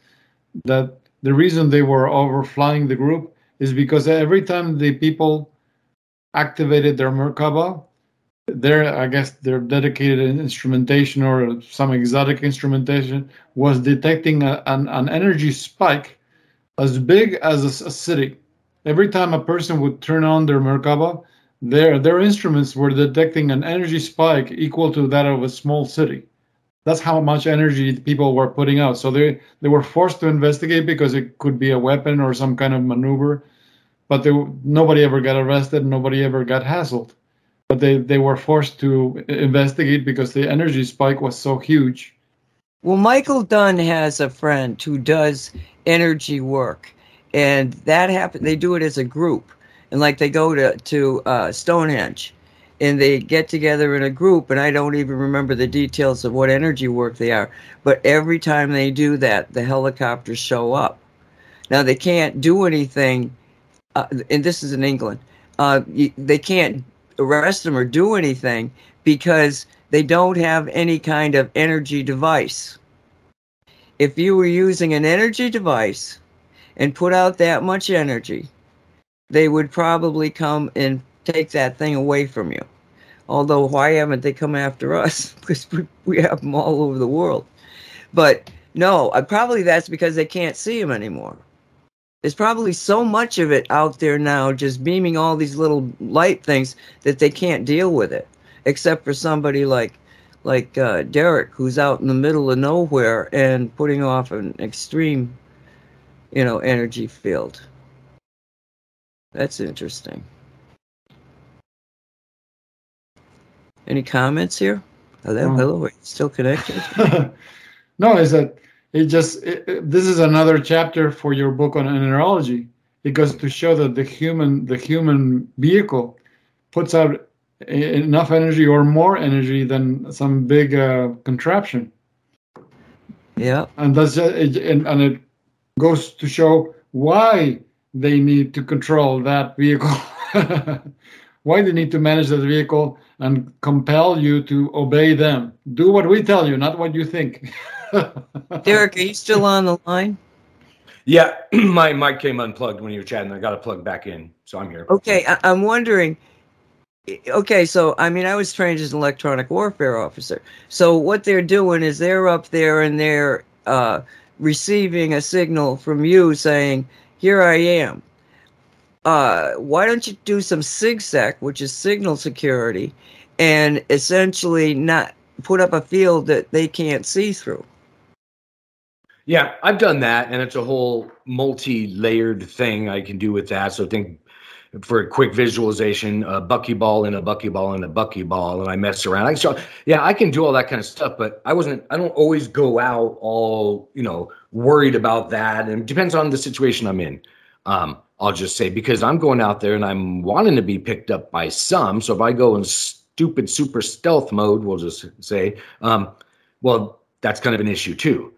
that the reason they were overflying the group is because every time the people activated their merkaba their I guess their dedicated instrumentation or some exotic instrumentation was detecting a, an, an energy spike as big as a, a, city. Every time a person would turn on their Merkaba, their their instruments were detecting an energy spike equal to that of a small city. That's how much energy people were putting out. So they they were forced to investigate because it could be a weapon or some kind of maneuver, but they, nobody ever got arrested. Nobody ever got hassled but they, they were forced to investigate because the energy spike was so huge.
Well, Michael Dunn has a friend who does energy work, and that happen. They do it as a group, and like they go to to uh, Stonehenge, and they get together in a group. And I don't even remember the details of what energy work they are, but every time they do that, the helicopters show up. Now they can't do anything, uh, and this is in England. Uh, they can't arrest them or do anything because they don't have any kind of energy device. If you were using an energy device and put out that much energy, they would probably come and take that thing away from you. Although, why haven't they come after us? because we, we have them all over the world. But no, probably that's because they can't see them anymore. There's probably so much of it out there now, just beaming all these little light things that they can't deal with it, except for somebody like like uh, Derek, who's out in the middle of nowhere and putting off an extreme, you know, energy field. That's interesting. Any comments here? Hello, hello. Are you still connected?
no, is that it? Just it, it, this is another chapter for your book on neurology. It goes to show that the human the human vehicle puts out enough energy or more energy than some big uh, contraption.
Yeah,
and that's just, it, and, and it goes to show why they need to control that vehicle. why they need to manage that vehicle and compel you to obey them. Do what we tell you, not what you think.
Derek, are you still on the line?
Yeah, my mic came unplugged when you were chatting. I got it plugged back in, so I'm here.
Okay, I- I'm wondering. Okay, so I mean, I was trained as an electronic warfare officer. So what they're doing is they're up there and they're uh, receiving a signal from you saying, "Here I am." uh, why don't you do some SigSec, which is signal security, and essentially not put up a field that they can't see through?
Yeah, I've done that, and it's a whole multi-layered thing I can do with that. So think for a quick visualization, a buckyball and a buckyball and a buckyball, and I mess around. I so yeah, I can do all that kind of stuff, but I wasn't. I don't always go out all you know worried about that, and it depends on the situation I'm in. Um, I'll just say because I'm going out there and I'm wanting to be picked up by some. So if I go in stupid super stealth mode, we'll just say, um, well, that's kind of an issue too.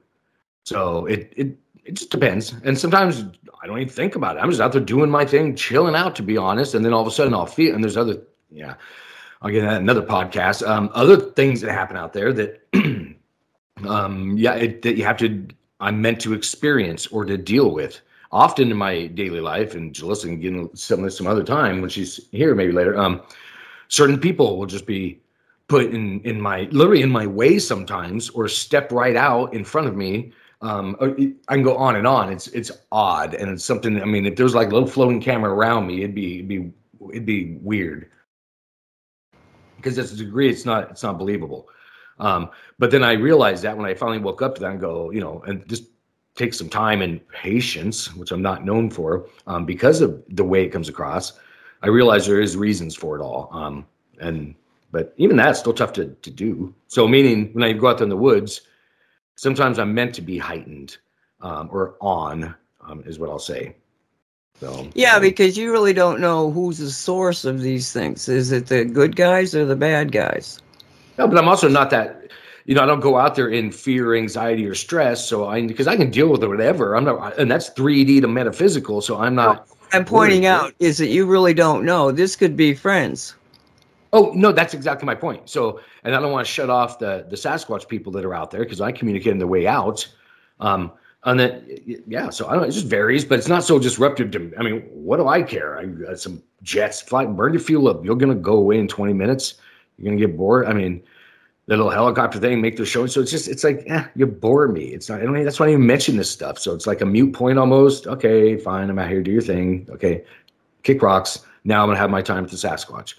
So it it it just depends. And sometimes I don't even think about it. I'm just out there doing my thing, chilling out, to be honest. And then all of a sudden I'll feel. And there's other, yeah, I'll get another podcast. Um, other things that happen out there that, um, yeah, it, that you have to. I'm meant to experience or to deal with often in my daily life, and Julissa can get some some other time when she's here, maybe later. Um, certain people will just be put in in my literally in my way sometimes, or step right out in front of me. Um, I can go on and on. It's it's odd, and it's something. I mean, if there's like a little floating camera around me, it'd be it'd be it'd be weird because to a degree, it's not it's not believable. Um, but then I realized that when I finally woke up to that and go, you know, and just take some time and patience, which I'm not known for, um, because of the way it comes across. I realize there is reasons for it all, um, and but even that's still tough to to do. So meaning when I go out there in the woods, sometimes I'm meant to be heightened um, or on, um, is what I'll say. So
yeah, because you really don't know who's the source of these things. Is it the good guys or the bad guys?
No, but I'm also not that you know, I don't go out there in fear, anxiety, or stress. So I, because I can deal with it, whatever. I'm not, and that's 3D to metaphysical. So I'm not.
I'm pointing out is that you really don't know. This could be friends.
Oh no, that's exactly my point. So, and I don't want to shut off the the Sasquatch people that are out there because I communicate in the way out. Um, and then yeah, so I don't. It just varies, but it's not so disruptive to. me. I mean, what do I care? I got some jets fly, burn your fuel up. You're gonna go away in 20 minutes. You're gonna get bored. I mean, the little helicopter thing, make the show. So it's just, it's like, eh, you bore me. It's not, I don't, that's why I even mention this stuff. So it's like a mute point almost. Okay, fine. I'm out here, do your thing. Okay, kick rocks. Now I'm gonna have my time with the Sasquatch.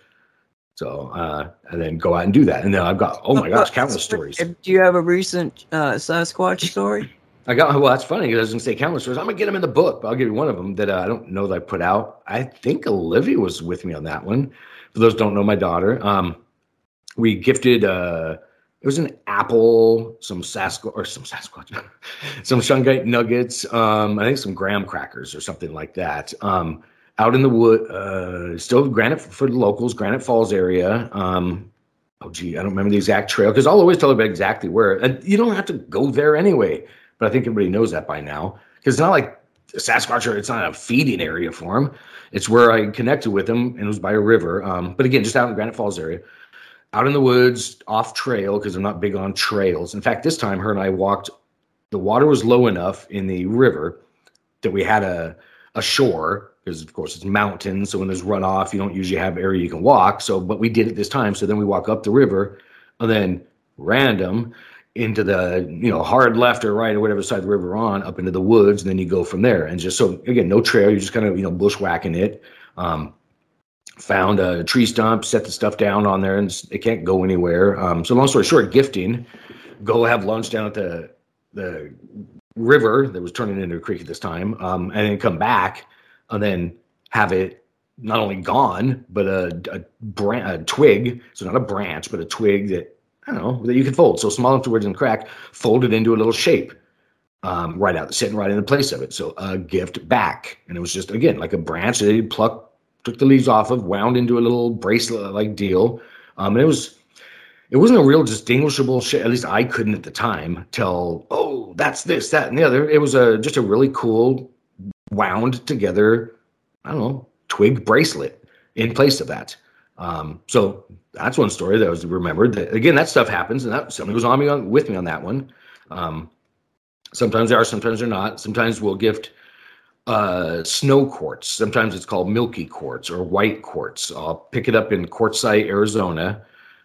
So, uh, and then go out and do that. And then I've got, oh my gosh, countless stories.
Do you have a recent uh, Sasquatch story?
I got, well, that's funny because I was gonna say countless stories. I'm gonna get them in the book, but I'll give you one of them that uh, I don't know that I put out. I think Olivia was with me on that one. For those don't know my daughter, um, we gifted uh, it was an apple, some Sasquatch or some Sasquatch, some Shungite nuggets, um, I think some graham crackers or something like that. Um, out in the wood, uh, still granite for the locals, Granite Falls area. Um, oh gee, I don't remember the exact trail because I'll always tell everybody exactly where. And you don't have to go there anyway. But I think everybody knows that by now because it's not like Sasquatch or it's not a feeding area for him. It's where I connected with him and it was by a river. Um, but again, just out in the Granite Falls area, out in the woods, off trail because I'm not big on trails. In fact, this time her and I walked. The water was low enough in the river that we had a a shore because of course it's mountains. So when there's runoff, you don't usually have area you can walk. So, but we did it this time. So then we walk up the river, and then random into the you know hard left or right or whatever side of the river on up into the woods and then you go from there and just so again no trail you're just kind of you know bushwhacking it um, found a tree stump set the stuff down on there and it can't go anywhere um, so long story short gifting go have lunch down at the the river that was turning into a creek at this time um, and then come back and then have it not only gone but a, a, bran- a twig so not a branch but a twig that I don't know, that you could fold. So small enough to where it didn't crack, folded into a little shape. Um, right out, sitting right in the place of it. So a gift back. And it was just, again, like a branch that he plucked, took the leaves off of, wound into a little bracelet like deal. Um, and it was, it wasn't a real distinguishable shit. At least I couldn't at the time tell, oh, that's this, that, and the other. It was a just a really cool, wound together, I don't know, twig bracelet in place of that. Um, so that's one story that was remembered. That, again, that stuff happens, and that somebody was on me on, with me on that one. Um, sometimes they are, sometimes they're not. Sometimes we'll gift uh, snow quartz. Sometimes it's called milky quartz or white quartz. I'll pick it up in Quartzsite, Arizona.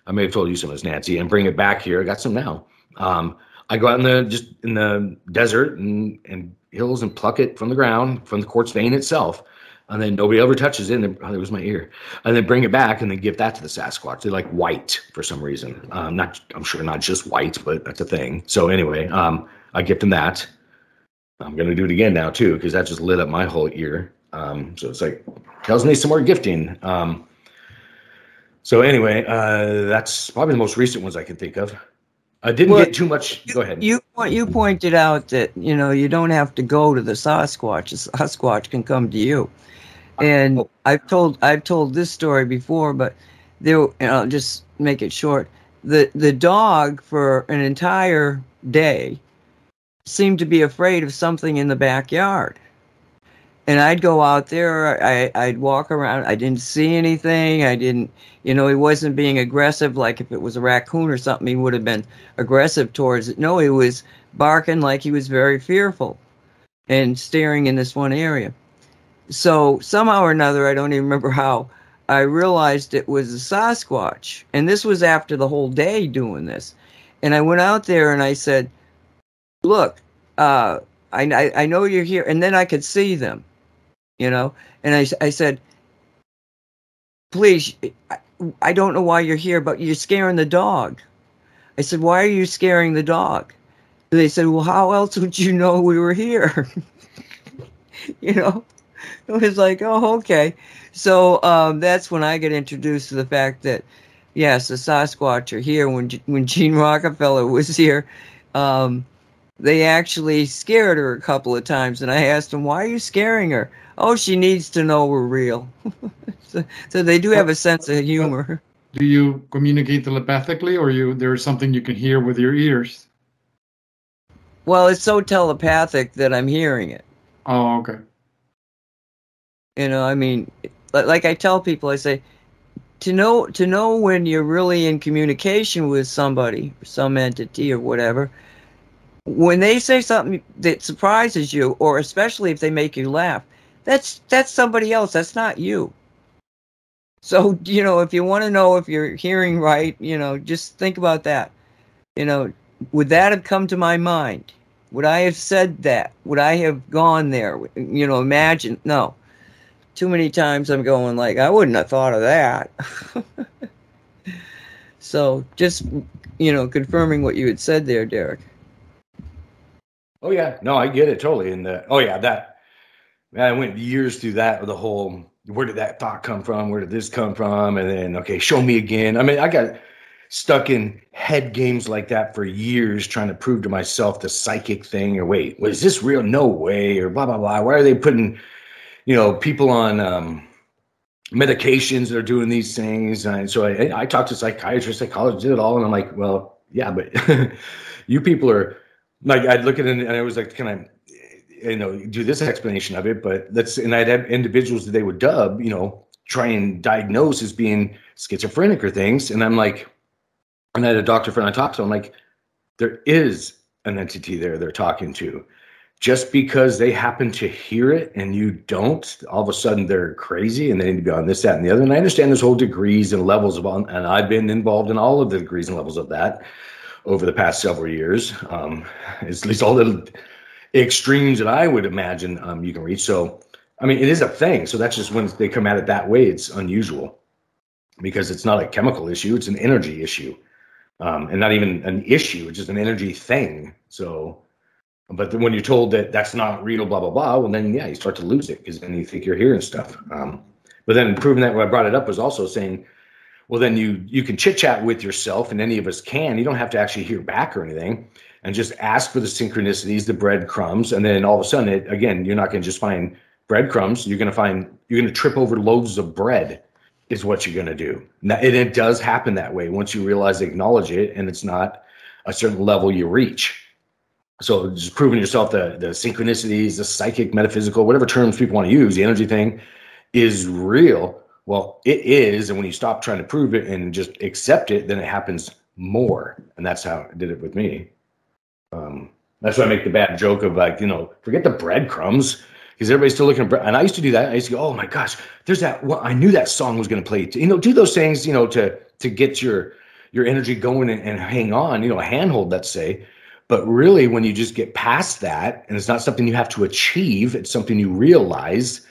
I may have told you some of this, Nancy, and bring it back here. I got some now. Um, I go out in the just in the desert and, and hills and pluck it from the ground from the quartz vein itself and then nobody ever touches it. And then, oh, was my ear, and then bring it back and then give that to the Sasquatch. They like white for some reason. Um, not, I'm sure not just white, but that's a thing. So anyway, um, I gift him that. I'm gonna do it again now too because that just lit up my whole ear. Um, so it's like tells me some more gifting. Um, so anyway, uh, that's probably the most recent ones I can think of. I didn't well, get too much.
You,
go ahead.
You you pointed out that you know you don't have to go to the Sasquatch. The Sasquatch can come to you. And oh. I've told I've told this story before, but there I'll just make it short. The the dog for an entire day seemed to be afraid of something in the backyard. And I'd go out there, I, I'd walk around. I didn't see anything. I didn't, you know, he wasn't being aggressive. Like if it was a raccoon or something, he would have been aggressive towards it. No, he was barking like he was very fearful and staring in this one area so somehow or another, I don't even remember how, I realized it was a Sasquatch. And this was after the whole day doing this. And I went out there and I said, Look, uh, I, I, I know you're here. And then I could see them, you know? And I, I said, Please, I, I don't know why you're here, but you're scaring the dog. I said, Why are you scaring the dog? And they said, Well, how else would you know we were here? you know? it was like, oh, okay. So um, that's when I get introduced to the fact that, yes, the Sasquatch are here. When when Gene Rockefeller was here, um, they actually scared her a couple of times, and I asked them, "Why are you scaring her?" Oh, she needs to know we're real. so, so, they do have a sense of humor.
Do you communicate telepathically, or you there's something you can hear with your ears?
Well, it's so telepathic that I'm hearing it.
Oh, okay.
You know, I mean, like I tell people, I say, to know to know when you're really in communication with somebody, some entity or whatever, when they say something that surprises you, or especially if they make you laugh, that's that's somebody else. That's not you. So you know, if you want to know if you're hearing right, you know, just think about that. You know, would that have come to my mind? Would I have said that? Would I have gone there? You know, imagine. No too many times I'm going like I wouldn't have thought of that. so just you know confirming what you had said there, Derek.
Oh yeah, no, I get it totally. And the oh yeah, that I went years through that with the whole where did that thought come from? Where did this come from? And then okay, show me again. I mean, I got stuck in head games like that for years, trying to prove to myself the psychic thing. Or wait, was this real? No way. Or blah blah blah. Why are they putting, you know, people on um, medications that are doing these things? And so I, I talked to psychiatrists, psychologists, did it all, and I'm like, well, yeah, but you people are like, I'd look at it and I was like, can I? You know do this explanation of it but that's and i'd have individuals that they would dub you know try and diagnose as being schizophrenic or things and i'm like and I had a doctor friend I talked to. I'm like, there is an entity there they're talking to. Just because they happen to hear it and you don't, all of a sudden they're crazy and they need to be on this, that, and the other. And I understand there's whole degrees and levels of, and I've been involved in all of the degrees and levels of that over the past several years. Um, at least all the extremes that I would imagine um, you can reach. So, I mean, it is a thing. So that's just when they come at it that way, it's unusual because it's not a chemical issue; it's an energy issue um, and not even an issue, it's just an energy thing. So, but when you're told that that's not real, blah blah blah, well then yeah, you start to lose it because then you think you're hearing stuff. Um, but then proving that when I brought it up was also saying, well then you you can chit chat with yourself, and any of us can. You don't have to actually hear back or anything, and just ask for the synchronicities, the breadcrumbs, and then all of a sudden, it, again, you're not going to just find breadcrumbs. You're going to find you're going to trip over loaves of bread is what you're going to do. And it does happen that way once you realize, acknowledge it, and it's not a certain level you reach. So just proving yourself the the synchronicities, the psychic, metaphysical, whatever terms people want to use, the energy thing is real. Well, it is, and when you stop trying to prove it and just accept it, then it happens more. And that's how it did it with me. Um, that's why I make the bad joke of like, you know, forget the breadcrumbs because everybody's still looking at and I used to do that. I used to go, oh my gosh, there's that. Well, I knew that song was going to play. You know, do those things, you know, to to get your your energy going and, and hang on. You know, a handhold, let's say. But really, when you just get past that, and it's not something you have to achieve, it's something you realize,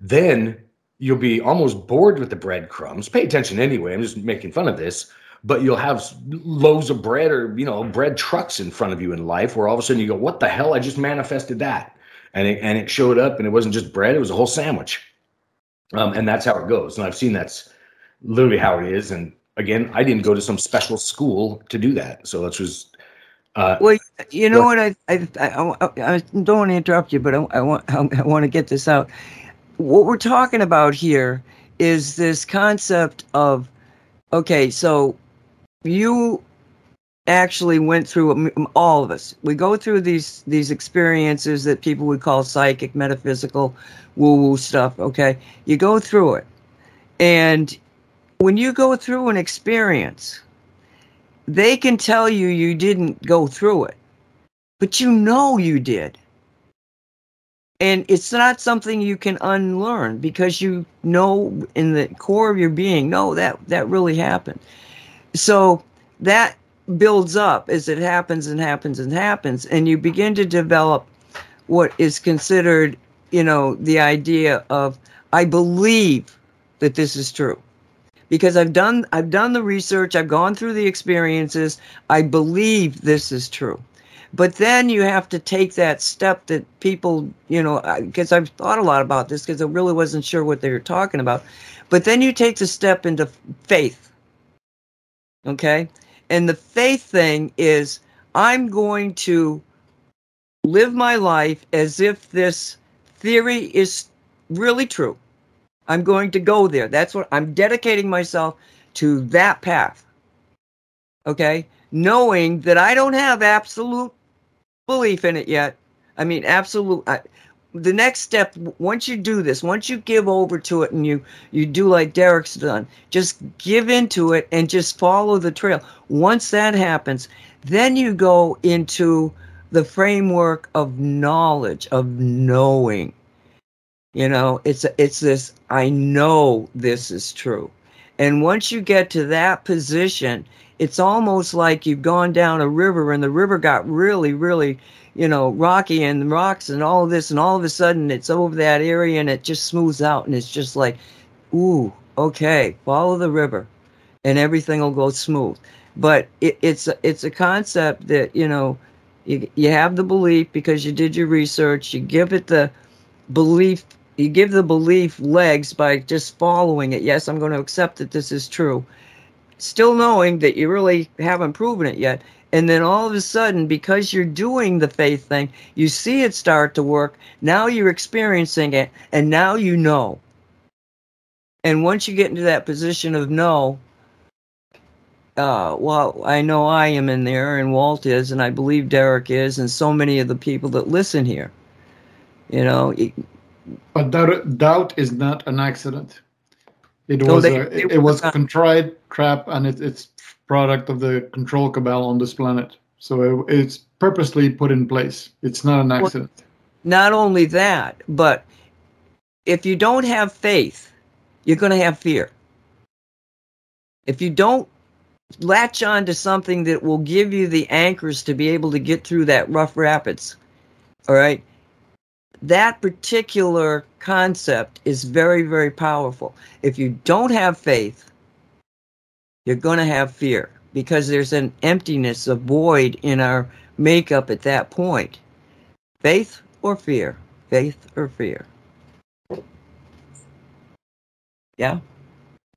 then you'll be almost bored with the breadcrumbs. Pay attention anyway. I'm just making fun of this but you'll have loaves of bread or you know bread trucks in front of you in life where all of a sudden you go what the hell? I just manifested that. And it, and it showed up and it wasn't just bread it was a whole sandwich. Um, and that's how it goes. And i've seen that's literally how it is. And again i didn't go to some special school to do that. So that's was uh,
well you know what I, I i i, don't want to interrupt you but i, I want i want to get this out. What we're talking about here is this concept of okay so you actually went through all of us. We go through these these experiences that people would call psychic metaphysical woo woo stuff okay? You go through it. And when you go through an experience they can tell you you didn't go through it but you know you did. And it's not something you can unlearn because you know in the core of your being no that that really happened so that builds up as it happens and happens and happens and you begin to develop what is considered you know the idea of i believe that this is true. Because i've done i've done the research i've gone through the experiences i believe this is true. But then you have to take that step that people you know because i've thought a lot about this because i really wasn't sure what they were talking about. But then you take the step into faith okay and the faith thing is I'm going to live my life as if this theory is really true. I'm going to go there. That's what I'm dedicating myself to that path. Okay? Knowing that I don't have absolute belief in it yet. I mean, absolute. I, the next step once you do this once you give over to it and you you do like derek's done just give into it and just follow the trail. Once that happens then you go into the framework of knowledge of knowing. You know it's it's this i know this is true. And once you get to that position it's almost like you've gone down a river and the river got really really you know, rocky and rocks and all of this, and all of a sudden it's over that area and it just smooths out and it's just like, ooh, okay, follow the river, and everything will go smooth. But it, it's a, it's a concept that you know, you you have the belief because you did your research. You give it the belief. You give the belief legs by just following it. Yes, I'm going to accept that this is true. still knowing that you really haven't proven it yet. And then all of a sudden, because you're doing the faith thing, you see it start to work. Now you're experiencing it, and now you know. And once you get into that position of no, uh, well, I know I am in there, and Walt is, and I believe Derek is, and so many of the people that listen here. You know, it,
But doubt, doubt is not an accident. It
No,
was
they-
a, it, it was contrived trap, and it, it's product of the control cabal on this planet. So it, it's purposely put in place. It's not an accident.
not only that, but if you don't have faith, you're going to have fear. If you don't latch on to something that will give you the anchors to be able to get through that rough rapids, all right, that particular concept is very, very powerful. If you don't have faith, you're going to have fear because there's an emptiness, a void in our makeup at that point. Faith or fear? Faith or fear? Yeah,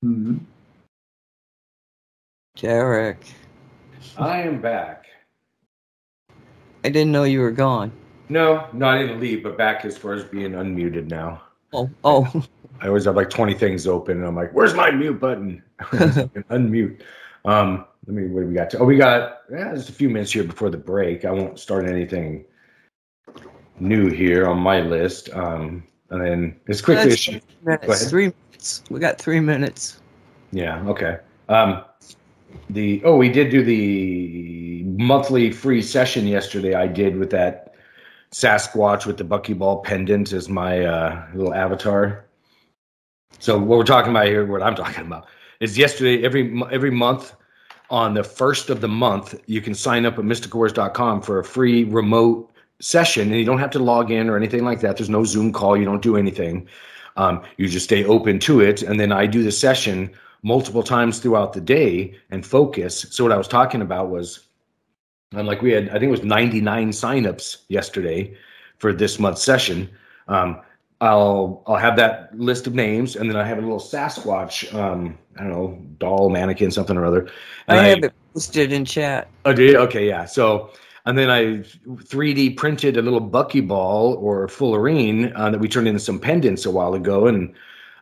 Mhm.
Derek.
I am back.
I didn't know you were gone.
No, no, I didn't leave, but back as far as being unmuted now.
Oh, oh,
I always have like 20 things open, and I'm like, where's my mute button? Unmute. Um, let me, what do we got? To, oh, we got yeah, just a few minutes here before the break. I won't start anything new here on my list. Um, and then as quickly as you,
minutes. Three minutes. We got three minutes.
Yeah. Okay. Um, the oh, we did do the monthly free session yesterday. I did with that Sasquatch with the buckyball pendant as my uh, little avatar. So what we're talking about here, what I'm talking about, is yesterday every every month on the first of the month you can sign up at mysticalwares.com for a free remote session, and you don't have to log in or anything like that. There's no Zoom call. You don't do anything. Um, you just stay open to it, and then I do the session multiple times throughout the day and focus. So what I was talking about was, and like we had, I think it was 99 signups yesterday for this month's session. Um, I'll I'll have that list of names, and then I have a little Sasquatch, um, I don't know, doll, mannequin, something or other. And
I have it posted in chat.
Oh, did? Okay, yeah. So, and then I 3D printed a little buckyball or fullerene uh, that we turned into some pendants a while ago, and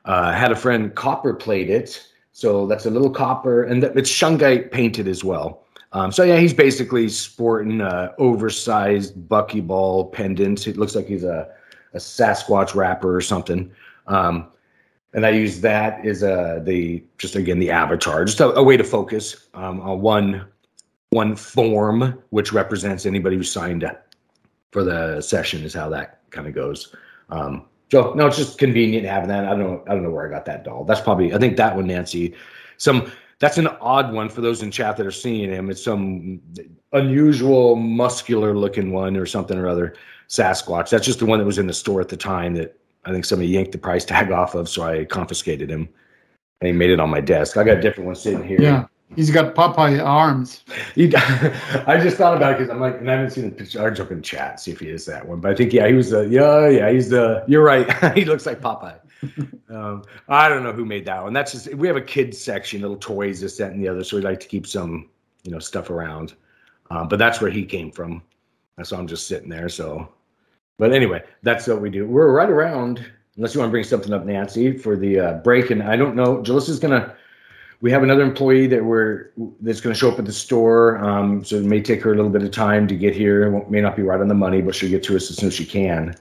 uh, had a friend copper plate it. So that's a little copper, and that, it's shungite painted as well. Um, so yeah, he's basically sporting a oversized buckyball pendant. It looks like he's a, a Sasquatch rapper or something. Um, and I use that as a the just again the avatar, just a, a way to focus um, on one one form, which represents anybody who signed up for the session, is how that kind of goes. Um, so no, it's just convenient having that. I don't know. I don't know where I got that doll. That's probably I think that one, Nancy. Some that's an odd one for those in chat that are seeing him. It's some unusual muscular looking one or something or other. Sasquatch. That's just the one that was in the store at the time that I think somebody yanked the price tag off of, so I confiscated him. And he made it on my desk. I got a different one sitting here.
Yeah, he's got Popeye arms.
He, I just thought about it because I'm like, and I haven't seen the picture. I'll jump in chat see if he is that one. But I think yeah, he was the yeah yeah he's the. You're right. he looks like Popeye. um, I don't know who made that one. That's just we have a kids section, little toys, this that and the other. So we like to keep some you know stuff around. Um, but that's where he came from. So I'm just sitting there. So, but anyway, that's what we do. We're right around. Unless you want to bring something up, Nancy, for the uh, break, and I don't know. Julissa's gonna we have another employee that we're that's going to show up at the store. Um, so it may take her a little bit of time to get here. It may not be right on the money, but she'll get to us as soon as she can.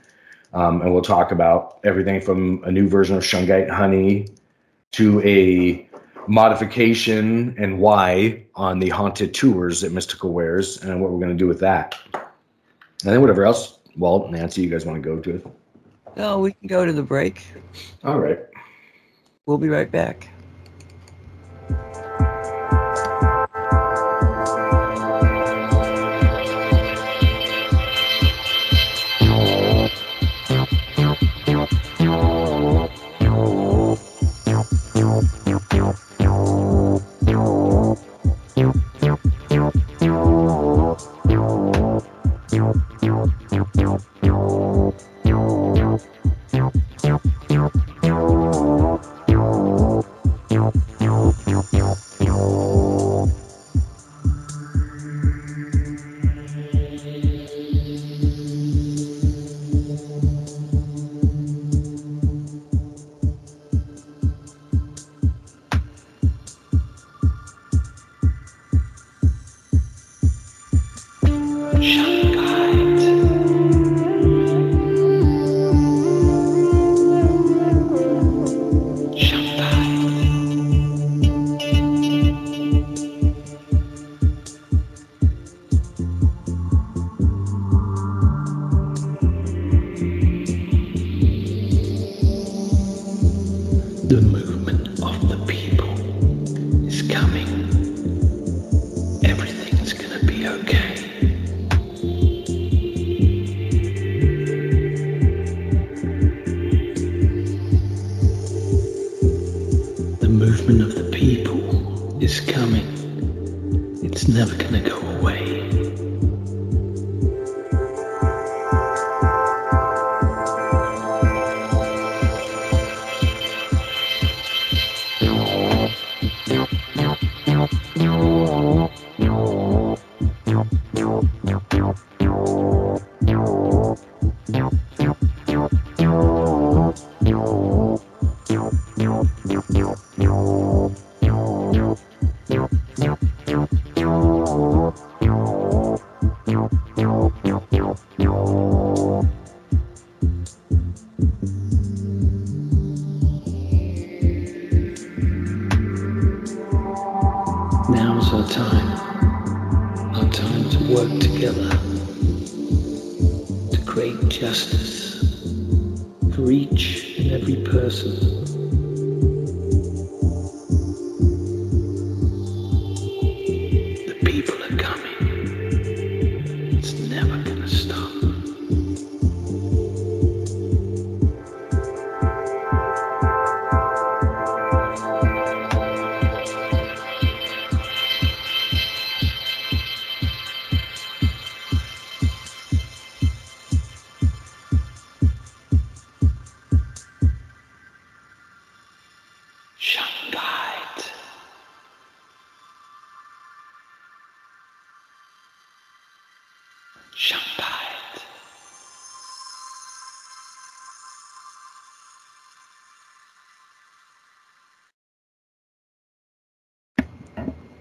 Um, and we'll talk about everything from a new version of Shungite honey to a modification and why on the haunted tours that Mystical Wares and what we're going to do with that. And then whatever else. Walt, Nancy, you guys want to go to it?
No, we can go to the break.
All right.
We'll be right back.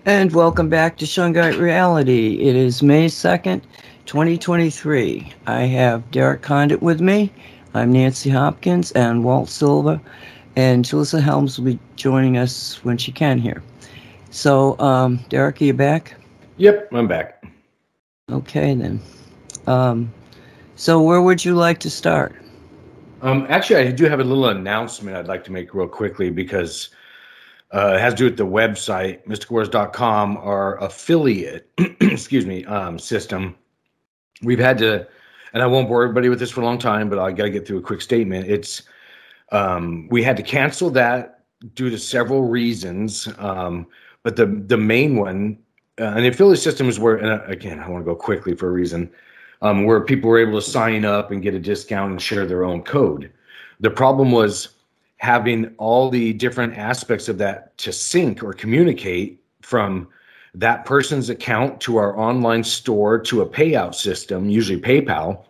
And
welcome back to Shungite Reality. It is May 2nd, 2023. I have Derek Condit with me. I'm Nancy Hopkins and Walt Silva. And Julissa Helms will be joining us when she can here. So, um, Derek, are you back?
Yep, I'm back.
Okay, then. Um, so, where would you like to start?
Um, actually, I do have a little announcement I'd like to make real quickly because uh, it has to do with the website, mysticalwares.com, our affiliate, excuse me, um, system. We've had to, and I won't bore everybody with this for a long time, but I got to get through a quick statement. It's, um, we had to cancel that due to several reasons. Um, but the, the main one, uh, and the affiliate system is where, and uh, again, I want to go quickly for a reason um, where people were able to sign up and get a discount and share their own code. The problem was having all the different aspects of that to sync or communicate from that person's account to our online store to a payout system, usually PayPal.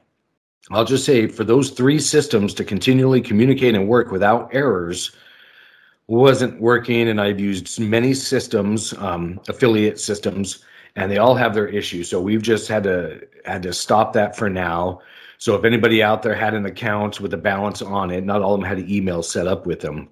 I'll just say for those three systems to continually communicate and work without errors wasn't working. And I've used many systems, um, affiliate systems, and they all have their issues. So we've just had to had to stop that for now. So if anybody out there had an account with a balance on it, not all of them had an email set up with them.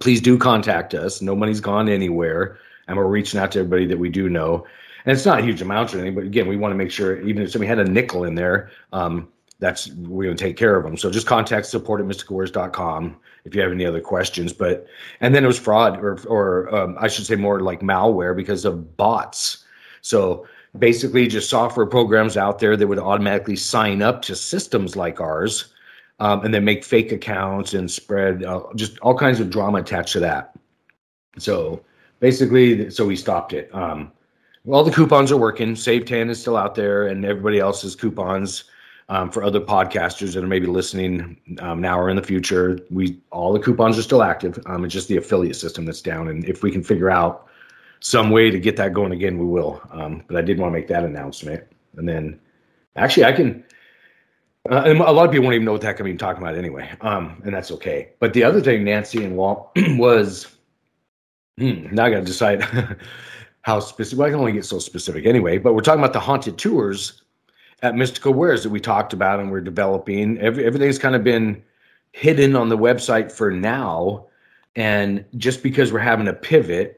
Please do contact us. No money's gone anywhere, and we're reaching out to everybody that we do know. And it's not a huge amount or anything, but again, we want to make sure even if somebody had a nickel in there, um, that's we're going to take care of them. So just contact support at mysticalwares.com if you have any other questions. But and then it was fraud, or or um, I should say more like malware because of bots. So basically, just software programs out there that would automatically sign up to systems like ours, um, and then make fake accounts and spread uh, just all kinds of drama attached to that. So basically, so we stopped it. Um, all the coupons are working. Save 10 is still out there, and everybody else's coupons um, for other podcasters that are maybe listening um, now or in the future. We all the coupons are still active. Um, it's just the affiliate system that's down, and if we can figure out some way to get that going again, we will. Um, but I did want to make that announcement, and then actually I can. Uh, and a lot of people won't even know what the heck I'm even talking about anyway, um, and that's okay. But the other thing, Nancy and Walt, was hmm, now I got to decide how specific. Well, I can only get so specific anyway. But we're talking about the haunted tours at Mystical Wares that we talked about and we're developing. Every, everything's kind of been hidden on the website for now. And just because we're having a pivot,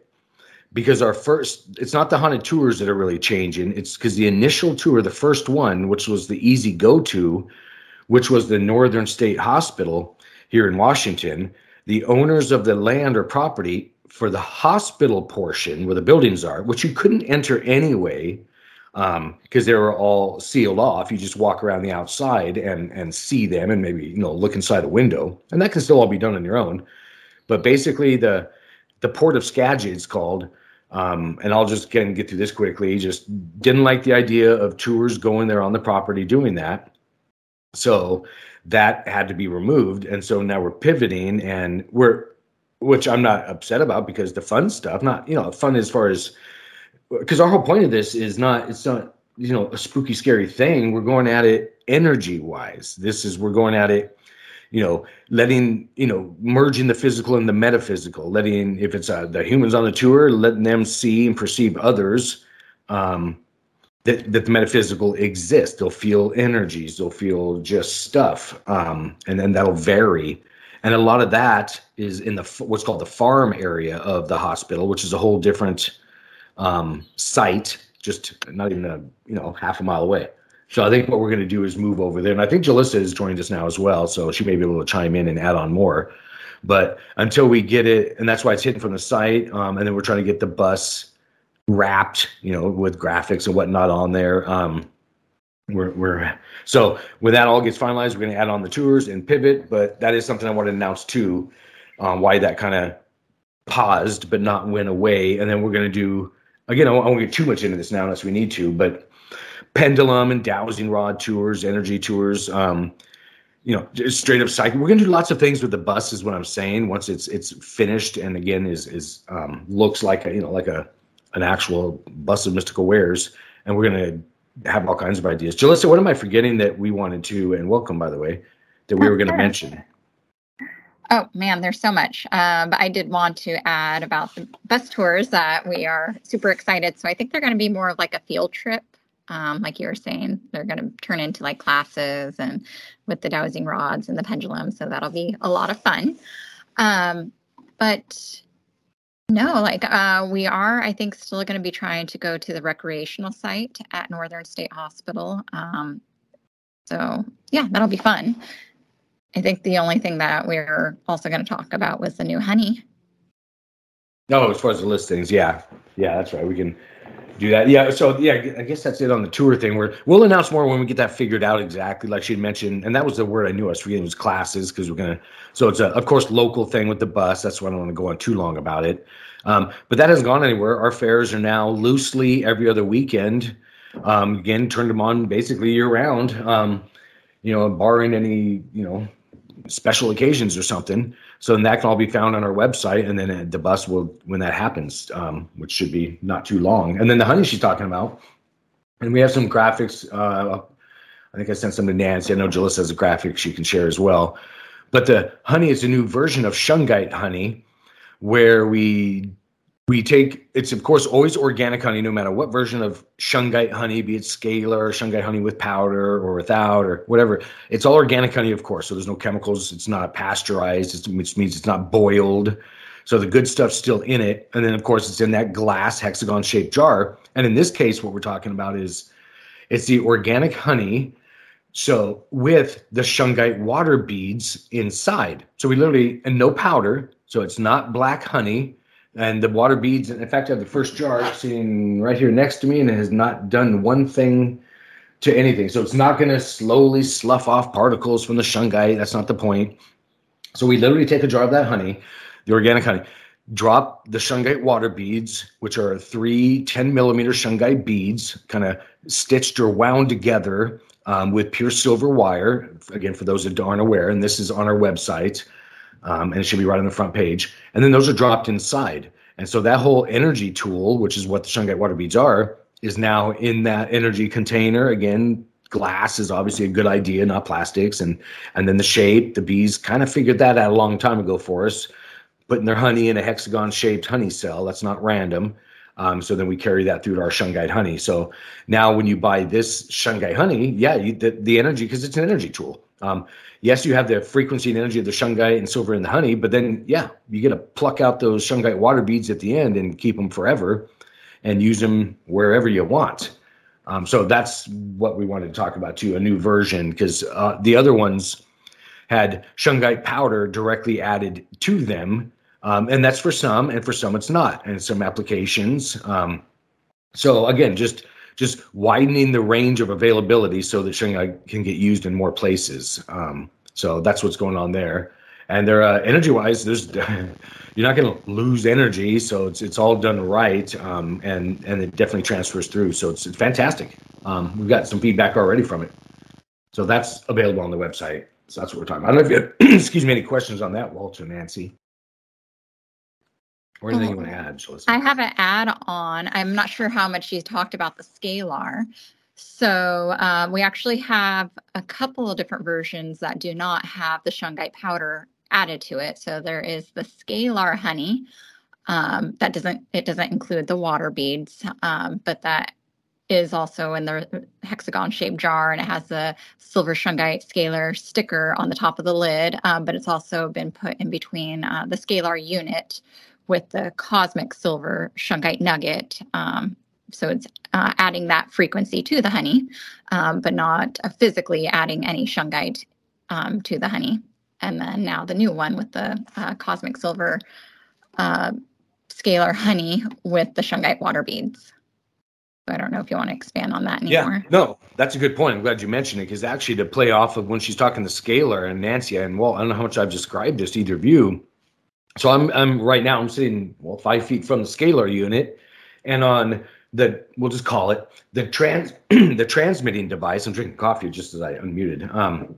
because our first, it's not the haunted tours that are really changing. It's because the initial tour, the first one, which was the easy go to, which was the Northern State Hospital here in Washington, the owners of the land or property for the hospital portion where the buildings are, which you couldn't enter anyway because um, they were all sealed off. You just walk around the outside and and see them and maybe you know look inside a window, and that can still all be done on your own. But basically, the the port of Skagit is called. Um, and I'll just get, get through this quickly. Just didn't like the idea of tours going there on the property doing that. So that had to be removed. And so now we're pivoting and we're, which I'm not upset about because the fun stuff, not, you know, fun as far as, because our whole point of this is not, it's not, you know, a spooky, scary thing. We're going at it energy wise. This is, we're going at it you know, letting, you know, merging the physical and the metaphysical, letting, if it's uh, the humans on the tour, letting them see and perceive others, um, that, that the metaphysical exists. They'll feel energies, they'll feel just stuff, um, and then that'll vary. And a lot of that is in the what's called the farm area of the hospital, which is a whole different um, site, just not even a you know half a mile away. So I think what we're going to do is move over there. And I think Julissa has joined us now as well. So she may be able to chime in and add on more. But until we get it, and that's why it's hidden from the site. Um, and then we're trying to get the bus wrapped, you know, with graphics and whatnot on there. Um, we're, we're so when that all gets finalized, we're going to add on the tours and pivot. But that is something I want to announce too, um, why that kind of paused but not went away. And then we're going to do again. I won't get too much into this now unless we need to, but pendulum and dowsing rod tours, energy tours. Um, you know, just straight up cycle. We're gonna do lots of things with the bus, is what I'm saying. Once it's it's finished, and again is is um, looks like a you know like a an actual bus of mystical wares, and we're gonna have all kinds of ideas. Julissa, what am I forgetting that we wanted to? And welcome, by the way, that we were going to mention.
Oh man, there's so much. But I did want to add about the bus tours that we are super excited. So I think they're going to be more of like a field trip um, like you were saying, they're going to turn into like classes and with the dowsing rods and the pendulum. So that'll be a lot of fun. Um, but no, like uh, we are, I think, still going to be trying to go to the recreational site at Northern State Hospital. Um, so yeah, that'll be fun. I think the only thing that we're also going to talk about was the new honey.
No, oh, as far as the listings, yeah, yeah, that's right. We can do that. Yeah. So yeah, I guess that's it on the tour thing. Where we'll announce more when we get that figured out exactly, like she mentioned. And that was the word I knew I was forgetting was classes because we're gonna. So it's a of course local thing with the bus. That's why I don't want to go on too long about it. Um, but that hasn't gone anywhere. Our fares are now loosely every other weekend. Um, again, turned them on basically year round. Um, you know, barring any you know special occasions or something. So then that can all be found on our website, and then uh, the bus will when that happens, um, which should be not too long. And then the honey she's talking about, and we have some graphics. Uh, I think I sent some to Nancy. I know Julissa has a graphic she can share as well. But the honey is a new version of shungite honey, where we we take it's of course always organic honey no matter what version of shungite honey be it scalar or shungite honey with powder or without or whatever. It's all organic honey of course. So there's no chemicals. It's not pasteurized. Which means it's not boiled. So the good stuff's still in it. And then of course it's in that glass hexagon shaped jar. And in this case what we're talking about is it's the organic honey so with the shungite water beads inside. So we literally and no powder so it's not black honey and the water beads. In fact, I have the first jar sitting right here next to me, and it has not done one thing to anything. So it's not going to slowly slough off particles from the shungite. That's not the point. So we literally take a jar of that honey, the organic honey, drop the shungite water beads, which are three 10 millimeter shungite beads, kind of stitched or wound together um, with pure silver wire. Again, for those that aren't aware, and this is on our website um, and it should be right on the front page. And then those are dropped inside. And so that whole energy tool, which is what the shungite water beads are, is now in that energy container. Again, glass is obviously a good idea, not plastics. And and then the shape, the bees kind of figured that out a long time ago for us, putting their honey in a hexagon shaped honey cell. That's not random. Um, so then we carry that through to our shungite honey. So now when you buy this shungite honey, yeah, you, the, the energy, because it's an energy tool. Um, yes, you have the frequency and energy of the shungite and silver in the honey, but then yeah, you get to pluck out those shungite water beads at the end and keep them forever, and use them wherever you want. Um, so that's what we wanted to talk about too, a new version, because uh, the other ones, had shungite powder directly added to them. Um, and that's for some, and for some it's not, and some applications. Um, so again, just just widening the range of availability so that shungite can get used in more places. Um, so that's what's going on there. And they're uh, energy wise, there's you're not going to lose energy, so it's it's all done right, um, and and it definitely transfers through. So it's, it's fantastic. Um, we've got some feedback already from it, so that's available on the website. So that's what we're talking about. I don't know if you had, excuse me, any questions on that, Walter, Nancy, or anything you want to add, Julissa?
I have an add on. I'm not sure how much you talked about the scalar. So um, we actually have a couple of different versions that do not have the shungite powder added to it. So there is the scalar honey. Um, that doesn't it doesn't include the water beads, um, but that is also in the hexagon shaped jar and it has the silver shungite scalar sticker on the top of the lid. Um, but it's also been put in between uh, the scalar unit with the cosmic silver shungite nugget. Um, so it's uh, adding that frequency to the honey, um, but not uh, physically adding any shungite um, to the honey and then now the new one with the uh, cosmic silver uh, scalar honey with the shungite water beads. I don't know if you want to expand on that anymore.
Yeah, no, that's a good point. I'm glad you mentioned it because actually, to play off of when she's talking to Scalar and Nancy, and well, I don't know how much I've described this to either of you. So I'm, I'm right now, I'm sitting well five feet from the Scalar unit, and on the we'll just call it the trans the transmitting device. I'm drinking coffee just as I unmuted. Um,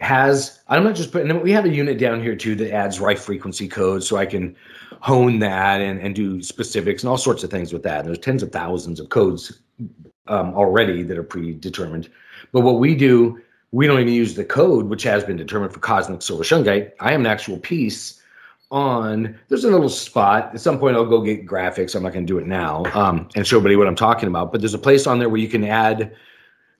has I'm not just putting we have a unit down here too that adds Rife frequency codes so I can hone that and, and do specifics and all sorts of things with that. And There's tens of thousands of codes um, already that are predetermined. But what we do, we don't even use the code which has been determined for cosmic silver shungite. I am an actual piece on there's a little spot at some point i'll go get graphics i'm not going to do it now um, and show everybody what i'm talking about but there's a place on there where you can add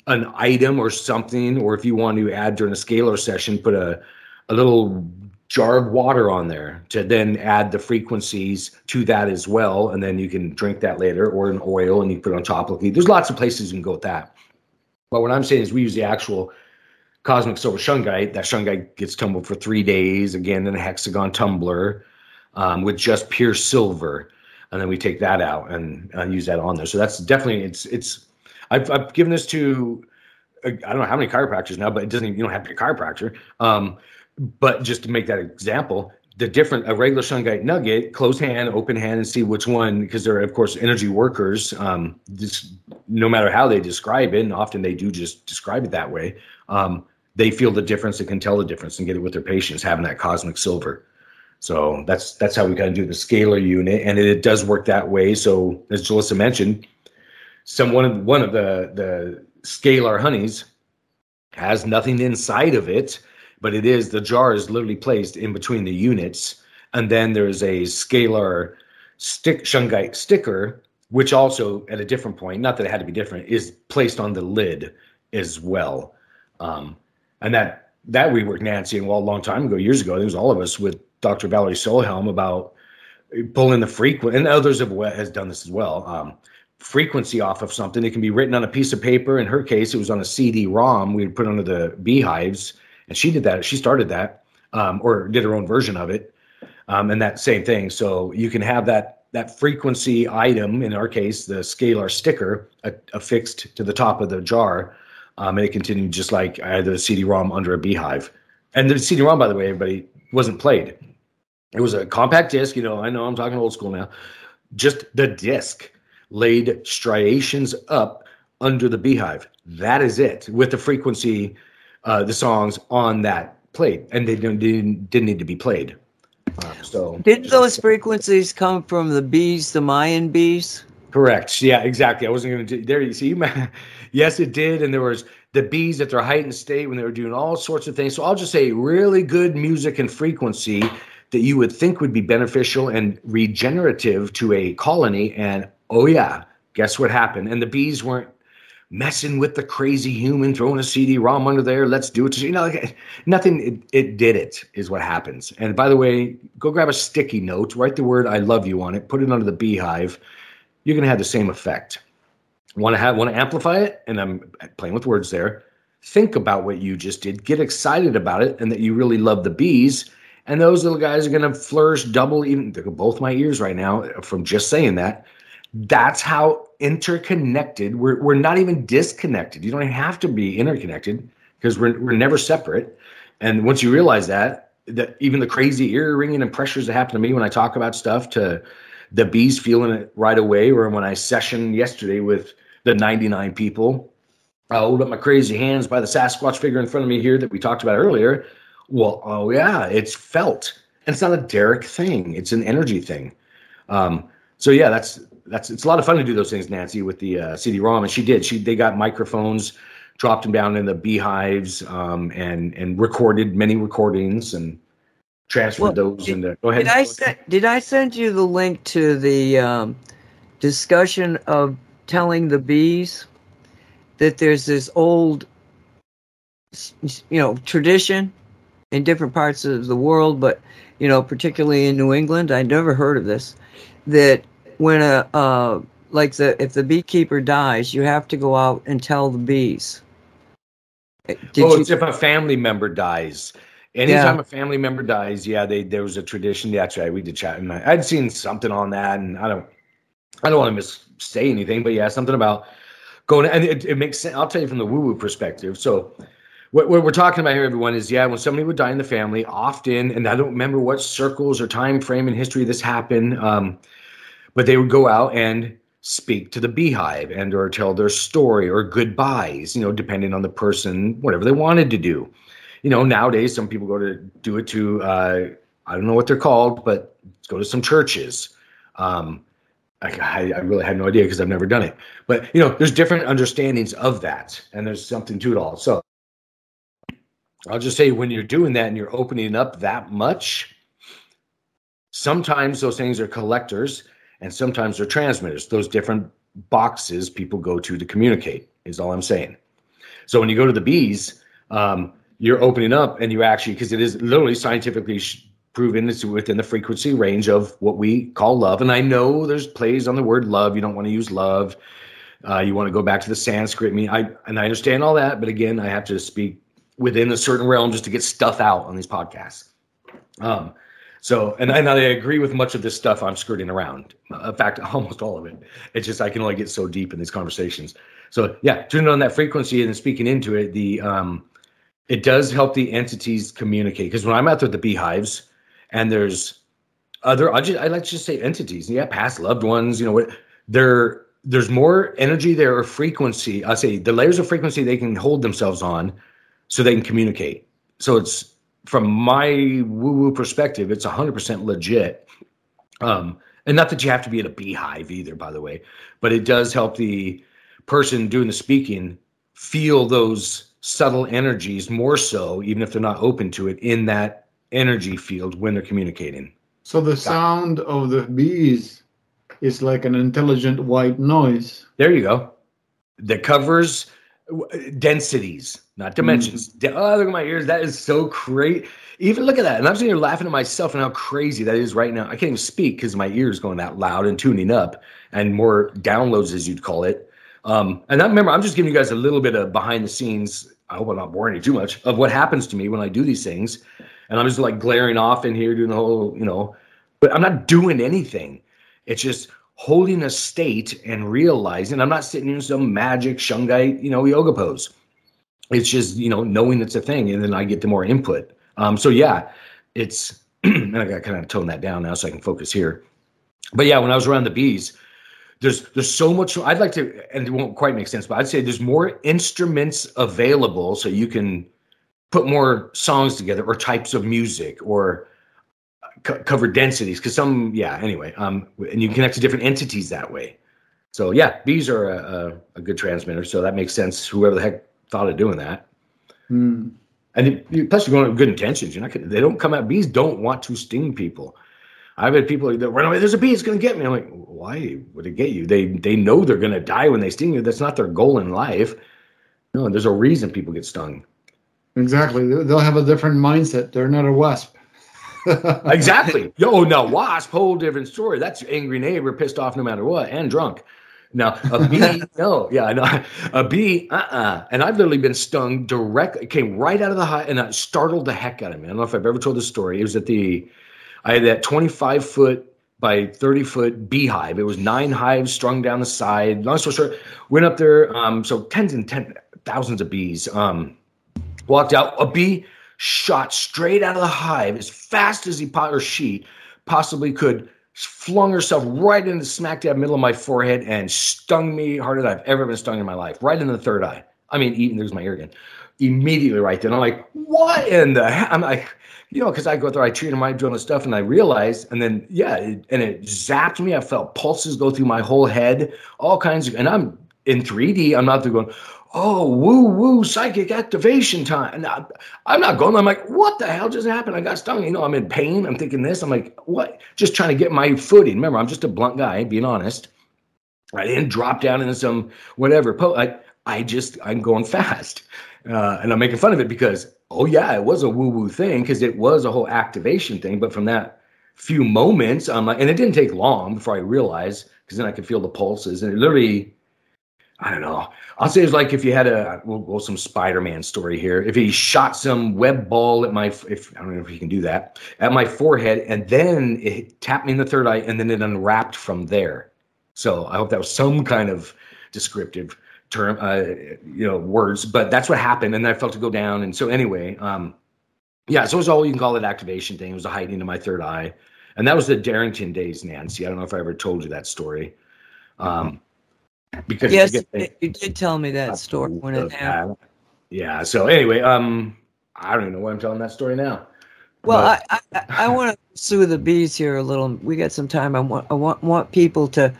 an item or something, or if you want to add during a scalar session, put a, a little jar of water on there to then add the frequencies to that as well. And then you can drink that later or an oil and you put it on top of. There's lots of places you can go with that. But what I'm saying is we use the actual cosmic silver shungite. That shungite gets tumbled for three days, again in a hexagon tumbler um, with just pure silver. And then we take that out and use that on there. So that's definitely it's it's I've, I've given this to uh, I don't know how many chiropractors now, but it doesn't even, you don't have to be a chiropractor. Um, but just to make that example, the different a regular shungite nugget, close hand, open hand, and see which one because they're of course energy workers. Um, this, no matter how they describe it, and often they do just describe it that way. Um, they feel the difference and can tell the difference and get it with their patients having that cosmic silver. So that's that's how we kind of do the scalar unit, and it, it does work that way. So as Julissa mentioned, some one of one of the the scalar honeys has nothing inside of it, but it is the jar is literally placed in between the units, and then there's a scalar stick shungite sticker, which also at a different point, not that it had to be different, is placed on the lid as well. Um, and that that we worked Nancy and well a long time ago, years ago, it was all of us with Dr. Valerie Solheim about pulling the frequent, and others have has done this as well. Um, frequency off of something. It can be written on a piece of paper. In her case, it was on a CD-ROM we would put under the beehives, and she did that. She started that, um, or did her own version of it, um, and that same thing. So you can have that that frequency item. In our case, the scalar sticker affixed to the top of the jar, um, and it continued just like I had the CD-ROM under a beehive. And the CD-ROM, by the way, everybody wasn't played. It was a compact disc. You know, I know I'm talking old school now. Just the disc laid striations up under the beehive. That is it with the frequency, uh, the songs on that plate, and they didn't, didn't, didn't need to be played. Uh, so
did those frequencies come from the bees, the Mayan bees?
Correct. Yeah, exactly. I wasn't going to do there. You see, yes, it did, and there was the bees at their heightened state when they were doing all sorts of things. So I'll just say, really good music and frequency that you would think would be beneficial and regenerative to a colony, and oh yeah, guess what happened? And the bees weren't messing with the crazy human, throwing a CD-ROM under there. Let's do it. You know, like, nothing. It, it did it is what happens. And by the way, go grab a sticky note, write the word "I love you" on it, put it under the beehive. You're gonna have the same effect. Want to have want to amplify it? And I'm playing with words there. think about what you just did, get excited about it, and that you really love the bees. And those little guys are going to flourish double, even both my ears right now from just saying that. That's how interconnected. We're, we're not even disconnected. You don't have to be interconnected because we're, we're never separate. And once you realize that, that even the crazy ear ringing and pressures that happen to me when I talk about stuff to the bees feeling it right away, or when I sessioned yesterday with the 99 people, I hold up my crazy hands by the Sasquatch figure in front of me here that we talked about earlier. Well, oh yeah, it's felt. And it's not a Derek thing, it's an energy thing. Um, so yeah, that's that's it's a lot of fun to do those things, Nancy, with the uh, CD-ROM, and she did. She they got microphones, dropped them down in the beehives, um, and and recorded many recordings and transferred
Well,
those
did-
into. Go ahead.
Did I send Did I send you the link to the um, discussion of telling the bees that there's this old, you know, tradition in different parts of the world, but you know, particularly in New England, I never heard of this. That when a uh, like the if the beekeeper dies, you have to go out and tell the bees. Eh, Did
oh,
you?
it's if a family member dies. Anytime a family member dies, yeah, they there was a tradition. Yeah, that's right. We did chat, and I, I'd seen something on that, and I don't, I don't want to miss say anything, but yeah, something about going, and it, it makes sense. I'll tell you from the woo woo perspective. So, what, what we're talking about here, everyone, is yeah, when somebody would die in the family, often, and I don't remember what circles or time frame in history this happened, um, but they would go out and speak to the beehive and or tell their story or goodbyes, you know, depending on the person, whatever they wanted to do. You know, nowadays some people go to do it to uh, I don't know what they're called, but go to some churches. Um, I, I really had no idea because I've never done it. But you know, there's different understandings of that, and there's something to it all. So I'll just say when you're doing that and you're opening up that much, sometimes those things are collectors and sometimes they're transmitters. Those different boxes people go to to communicate is all I'm saying. So when you go to the bees, um, you're opening up and you actually because it is literally scientifically proven it's within the frequency range of what we call love. And I know there's plays on the word love. You don't want to use love. Uh, you want to go back to the Sanskrit. I mean, I and I understand all that, but again, I have to speak within a certain realm just to get stuff out on these podcasts. Um, so, and, and I agree with much of this stuff I'm skirting around. In fact, almost all of it. It's just I can only get so deep in these conversations. So, yeah, tuning on that frequency and speaking into it, the um, it does help the entities communicate. Because when I'm out there at the beehives, and there's other, I just I like to just say entities. Yeah, past loved ones. You know? There, there's more energy there or frequency. I say the layers of frequency they can hold themselves on, so they can communicate. So it's from my woo woo perspective, it's 100% legit. Um, and not that you have to be at a beehive either, by the way, but it does help the person doing the speaking feel those subtle energies more so, even if they're not open to it, in that energy field when they're communicating.
So the sound of the bees is like an intelligent white noise.
There you go. That covers densities, not dimensions. De- oh, look at my ears. That is so great. Even look at that. And I'm sitting here laughing at myself and how crazy that is right now. I can't even speak because my ears going that loud and tuning up and more downloads, as you'd call it. Um, and I remember, I'm just giving you guys a little bit of behind the scenes. I hope I'm not boring you too much of what happens to me when I do these things. And I'm just like glaring off in here doing the whole, you know, but I'm not doing anything. It's just holding a state and realizing I'm not sitting in some magic shungite, you know, yoga pose. It's just, you know, knowing it's a thing. And then I get the more input. Um, so yeah, it's, and I got kind of tone that down now so I can focus here. But yeah, when I was around the bees, there's there's so much I'd like to, and it won't quite make sense, but I'd say there's more instruments available so you can put more songs together or types of music or co- cover densities because some yeah anyway um and you can connect to different entities that way. So yeah bees are a, a, a good transmitter so that makes sense. Whoever the heck thought of doing that.
Hmm.
and it, plus you're going with good intentions you're not they don't come out bees don't want to sting people I've had people that run away. There's a bee. It's going to get me. I'm like, why would it get you? They they know they're going to die when they sting you. That's not their goal in life. No, there's a reason people get stung.
Exactly. They'll have a different mindset. They're not a wasp.
exactly. Yo, now wasp, whole different story. That's your angry neighbor, pissed off no matter what, and drunk. Now a bee, no, yeah, I know a bee, uh, uh And I've literally been stung directly. It came right out of the hive, and startled the heck out of me. I don't know if I've ever told this story. It was at the, I had that 25 foot by 30 foot beehive. It was nine hives strung down the side. Long story short, went up there. Um, so tens and ten thousands of bees. Um, walked out. A bee shot straight out of the hive as fast as he or she possibly could flung herself right into the smack dab middle of my forehead and stung me harder than I've ever been stung in my life, right in the third eye. I mean, even there's my ear again. Immediately right then, I'm like, what in the? I'm like, you know, because I go through, I treat my doing stuff, and I realized, and then yeah, it, and it zapped me. I felt pulses go through my whole head, all kinds of, and I'm in 3D. I'm not there going, oh, woo woo, psychic activation time. And I, I'm not going. I'm like, what the hell just happened? I got stung. You know, I'm in pain. I'm thinking this. I'm like, what? Just trying to get my footing. Remember, I'm just a blunt guy, being honest. I didn't drop down into some whatever. I, I just, I'm going fast. Uh, and I'm making fun of it because, oh, yeah, it was a woo woo thing because it was a whole activation thing. But from that few moments, like, and it didn't take long before I realized because then I could feel the pulses. And it literally, I don't know. I'll say it's like if you had a well, well, some Spider-Man story here. If he shot some web ball at my, if I don't know if he can do that at my forehead, and then it tapped me in the third eye, and then it unwrapped from there. So I hope that was some kind of descriptive term, uh, you know, words. But that's what happened, and I felt to go down. And so anyway, um, yeah. So it was all you can call it activation thing. It was a heightening of my third eye, and that was the Darrington days, Nancy. I don't know if I ever told you that story. Um,
because yes, you did tell me that story when it happened.
Yeah. So anyway, um, I don't even know why I'm telling that story now.
Well, but, I, I, I want to pursue the bees here a little. We got some time. I want I want want people to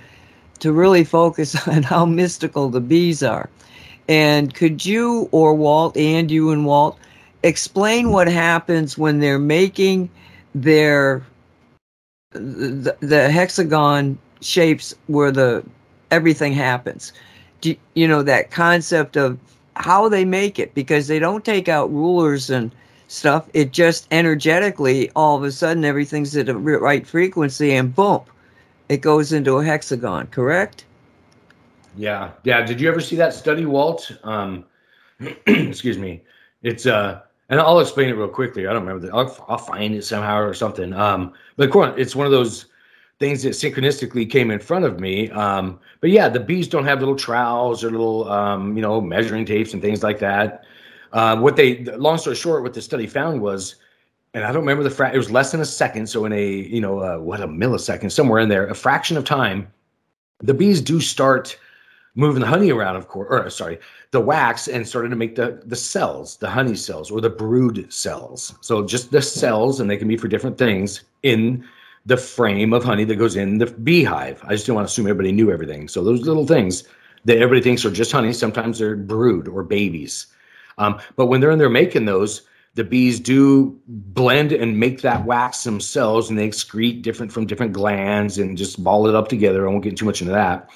to really focus on how mystical the bees are. And could you or Walt and you and Walt explain what happens when they're making their the, the hexagon shapes where the everything happens. Do, you know that concept of how they make it because they don't take out rulers and stuff. It just energetically, all of a sudden, everything's at the right frequency, and boom, it goes into a hexagon. Correct?
Yeah, yeah. Did you ever see that study, Walt? Um, excuse me. It's uh, and I'll explain it real quickly. I don't remember that. I'll, I'll find it somehow or something. Um, but it's one of those things that synchronistically came in front of me. Um, but yeah, the bees don't have little trowels or little, um, you know, measuring tapes and things like that. Uh, what they, long story short, what the study found was, and I don't remember the fra- it was less than a second. So in a, you know, uh, what a millisecond, somewhere in there, a fraction of time, the bees do start moving the honey around, of course, or sorry, the wax and started to make the the cells, the honey cells or the brood cells. So just the cells, and they can be for different things in the frame of honey that goes in the beehive. I just didn't want to assume everybody knew everything. So those little things that everybody thinks are just honey, sometimes they're brood or babies. Um, but when they're in there making those, the bees do blend and make that wax themselves, and they excrete different from different glands and just ball it up together. I won't get too much into that,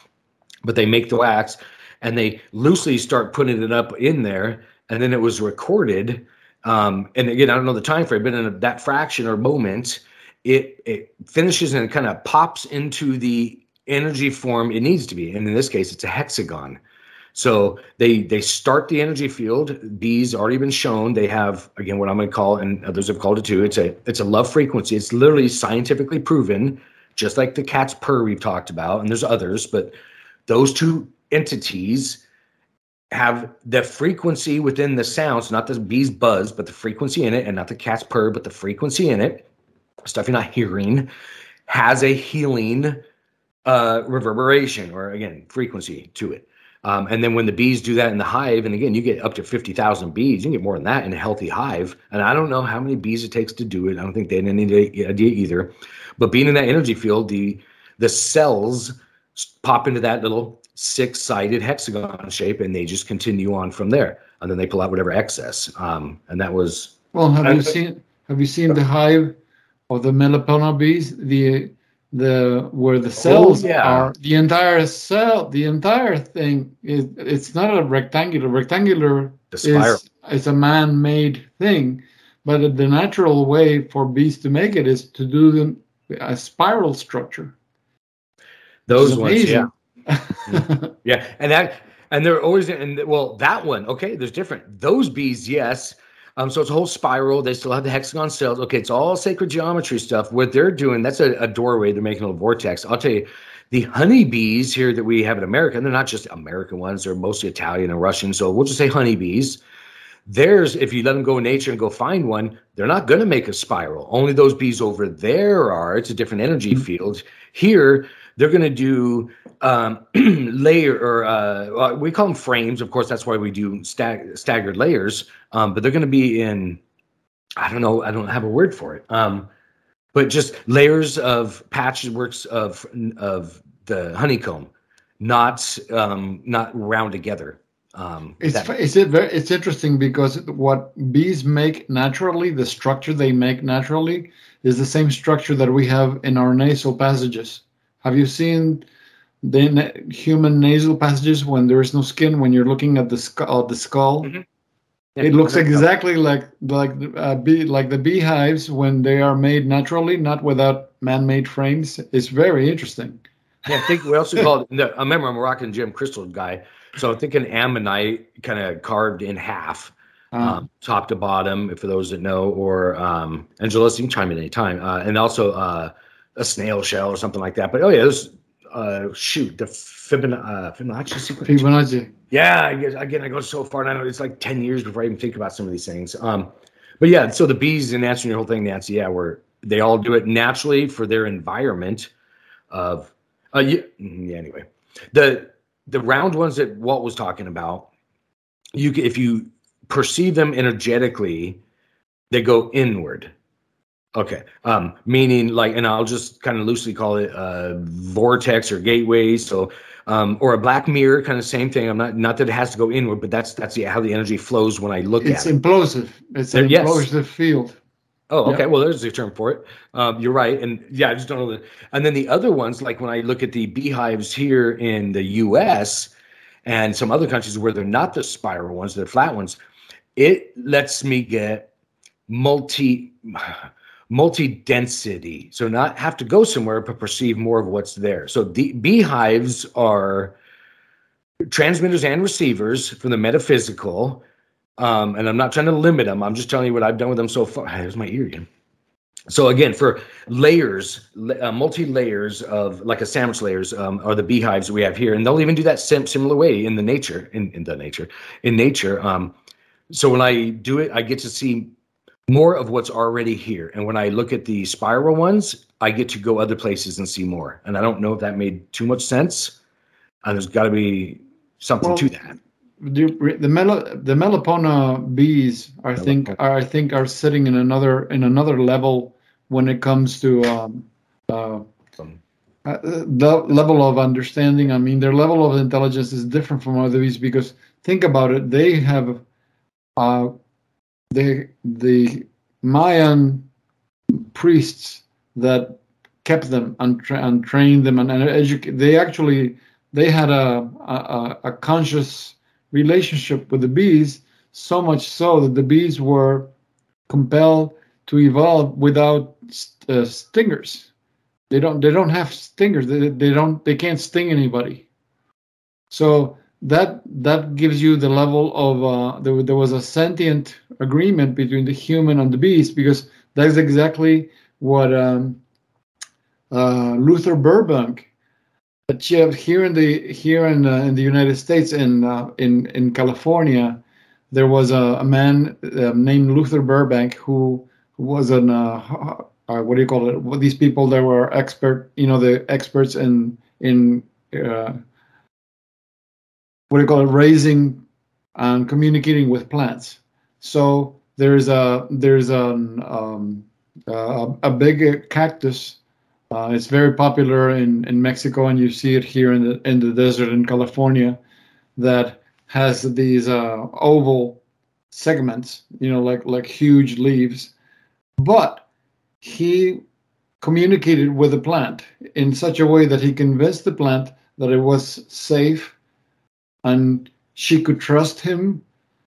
but they make the wax and they loosely start putting it up in there, and then it was recorded. Um, and again, I don't know the time frame, but in that fraction or moment, it it finishes and kind of pops into the energy form it needs to be and in this case it's a hexagon so they they start the energy field. Bees already been shown. They have again what i'm going to call and others have called it too it's a it's a love frequency. It's literally scientifically proven just like the cat's purr we've talked about and there's others but those two entities have the frequency within the sounds not the bee's buzz but the frequency in it and not the cat's purr but the frequency in it stuff you're not hearing has a healing uh, reverberation or again frequency to it. Um, and then when the bees do that in the hive, and again, you get up to 50,000 bees, you can get more than that in a healthy hive. And I don't know how many bees it takes to do it. I don't think they had any idea either. But being in that energy field, the the cells pop into that little six-sided hexagon shape, and they just continue on from there. And then they pull out whatever excess. Um, and that was
well. Have you seen Have you seen the hive of the Melipona bees, the the where the oh, cells oh, yeah. are, the entire cell, the entire thing is it's not a rectangular. Rectangular is, is a man-made thing, but the natural way for bees to make it is to do them a spiral structure.
Those ones, yeah. Yeah, and that and they're always and well that one okay. There's different those bees yes. Um, so it's a whole spiral. They still have the hexagon cells. Okay, it's all sacred geometry stuff. What they're doing that's a, a doorway. They're making a little vortex. I'll tell you, the honeybees here that we have in America, and they're not just American ones. They're mostly Italian and Russian. So we'll just say honeybees. There's if you let them go in nature and go find one, they're not going to make a spiral. Only those bees over there are. It's a different energy
Mm-hmm.
field. Here, they're going to do um, layer or uh, we call them frames. Of course, that's why we do stag- staggered layers. Um, but they're going to be in. I don't know. I don't have a word for it. Um, but just layers of patchworks of of the honeycomb, not um, not round together. Um,
It's
that-
it's it very, it's interesting because what bees make naturally, the structure they make naturally, is the same structure that we have in our nasal passages. Have you seen the na- human nasal passages when there is no skin? When you're looking at the skull, the skull,
Mhm.
it looks exactly like like uh, bee like the beehives when they are made naturally, not without man-made frames. It's very interesting.
Yeah, I think we also called. I remember I'm a rocking Jim Crystal guy, so I think an ammonite kind of carved in half,
Uh,
um, top to bottom. For those that know, or um, Angelos, you can chime in anytime, uh, and also uh, a snail shell or something like that. But oh yeah, this uh, shoot the Fibon- uh, Fibonacci sequence.
Fibonacci.
Yeah, I guess, again, I go so far, and I know it's like ten years before I even think about some of these things. Um, but yeah, so the bees, in answering your whole thing, Nancy, yeah, where they all do it naturally for their environment. Of, uh, yeah, mm, yeah, anyway, the the round ones that Walt was talking about, you if you perceive them energetically, they go inward. Okay. Um, meaning like, and I'll just kind of loosely call it uh vortex or gateway. So um, or a black mirror, kind of same thing. I'm not not that it has to go inward, but that's that's the, how the energy flows when I look
It's
at it.
It's implosive. It's an
yes.
implosive field.
Oh, okay. Well, there's a term for it. Um, you're right, and yeah, I just don't know the. And then the other ones, like when I look at the beehives here in the U.S. and some other countries where they're not the spiral ones, they're flat ones, it lets me get multi multi density. So not have to go somewhere, but perceive more of what's there. So the beehives are transmitters and receivers from the metaphysical. Um, and I'm not trying to limit them. I'm just telling you what I've done with them so far. There's my ear again. So again, for layers, uh, multi layers of like a sandwich layers, um, are the beehives we have here, and they'll even do that sim- similar way in the nature, in, in the nature, in nature. Um, so when I do it, I get to see more of what's already here, and when I look at the spiral ones, I get to go other places and see more. And I don't know if that made too much sense. And there's got to be something
Well,
to that.
the the mel the Melipona bees I think are I think are sitting in another in another level when it comes to um, uh,
Um,
uh, the level of understanding. I mean, their level of intelligence is different from other bees because think about it. They have uh, they the Mayan priests that kept them and, tra- and trained them and, and educate. They actually they had a, a a conscious relationship with the bees, so much so that the bees were compelled to evolve without uh, stingers. They don't they don't have stingers. They, they don't they can't sting anybody. So that that gives you the level of uh, there, there was a sentient agreement between the human and the beast because that's exactly what um, uh, Luther Burbank achieved here in the here in uh, in the United States in uh, in in California. There was a, a man uh, named Luther Burbank who, who was an uh, uh, what do you call it? Well, these people that were expert, you know, the experts in in uh, what do you call it? Raising and communicating with plants. So there's a there's an um, uh, a big cactus. Uh, it's very popular in, in Mexico, and you see it here in the in the desert in California. That has these uh, oval segments, you know, like like huge leaves. But he communicated with the plant in such a way that he convinced the plant that it was safe and she could trust him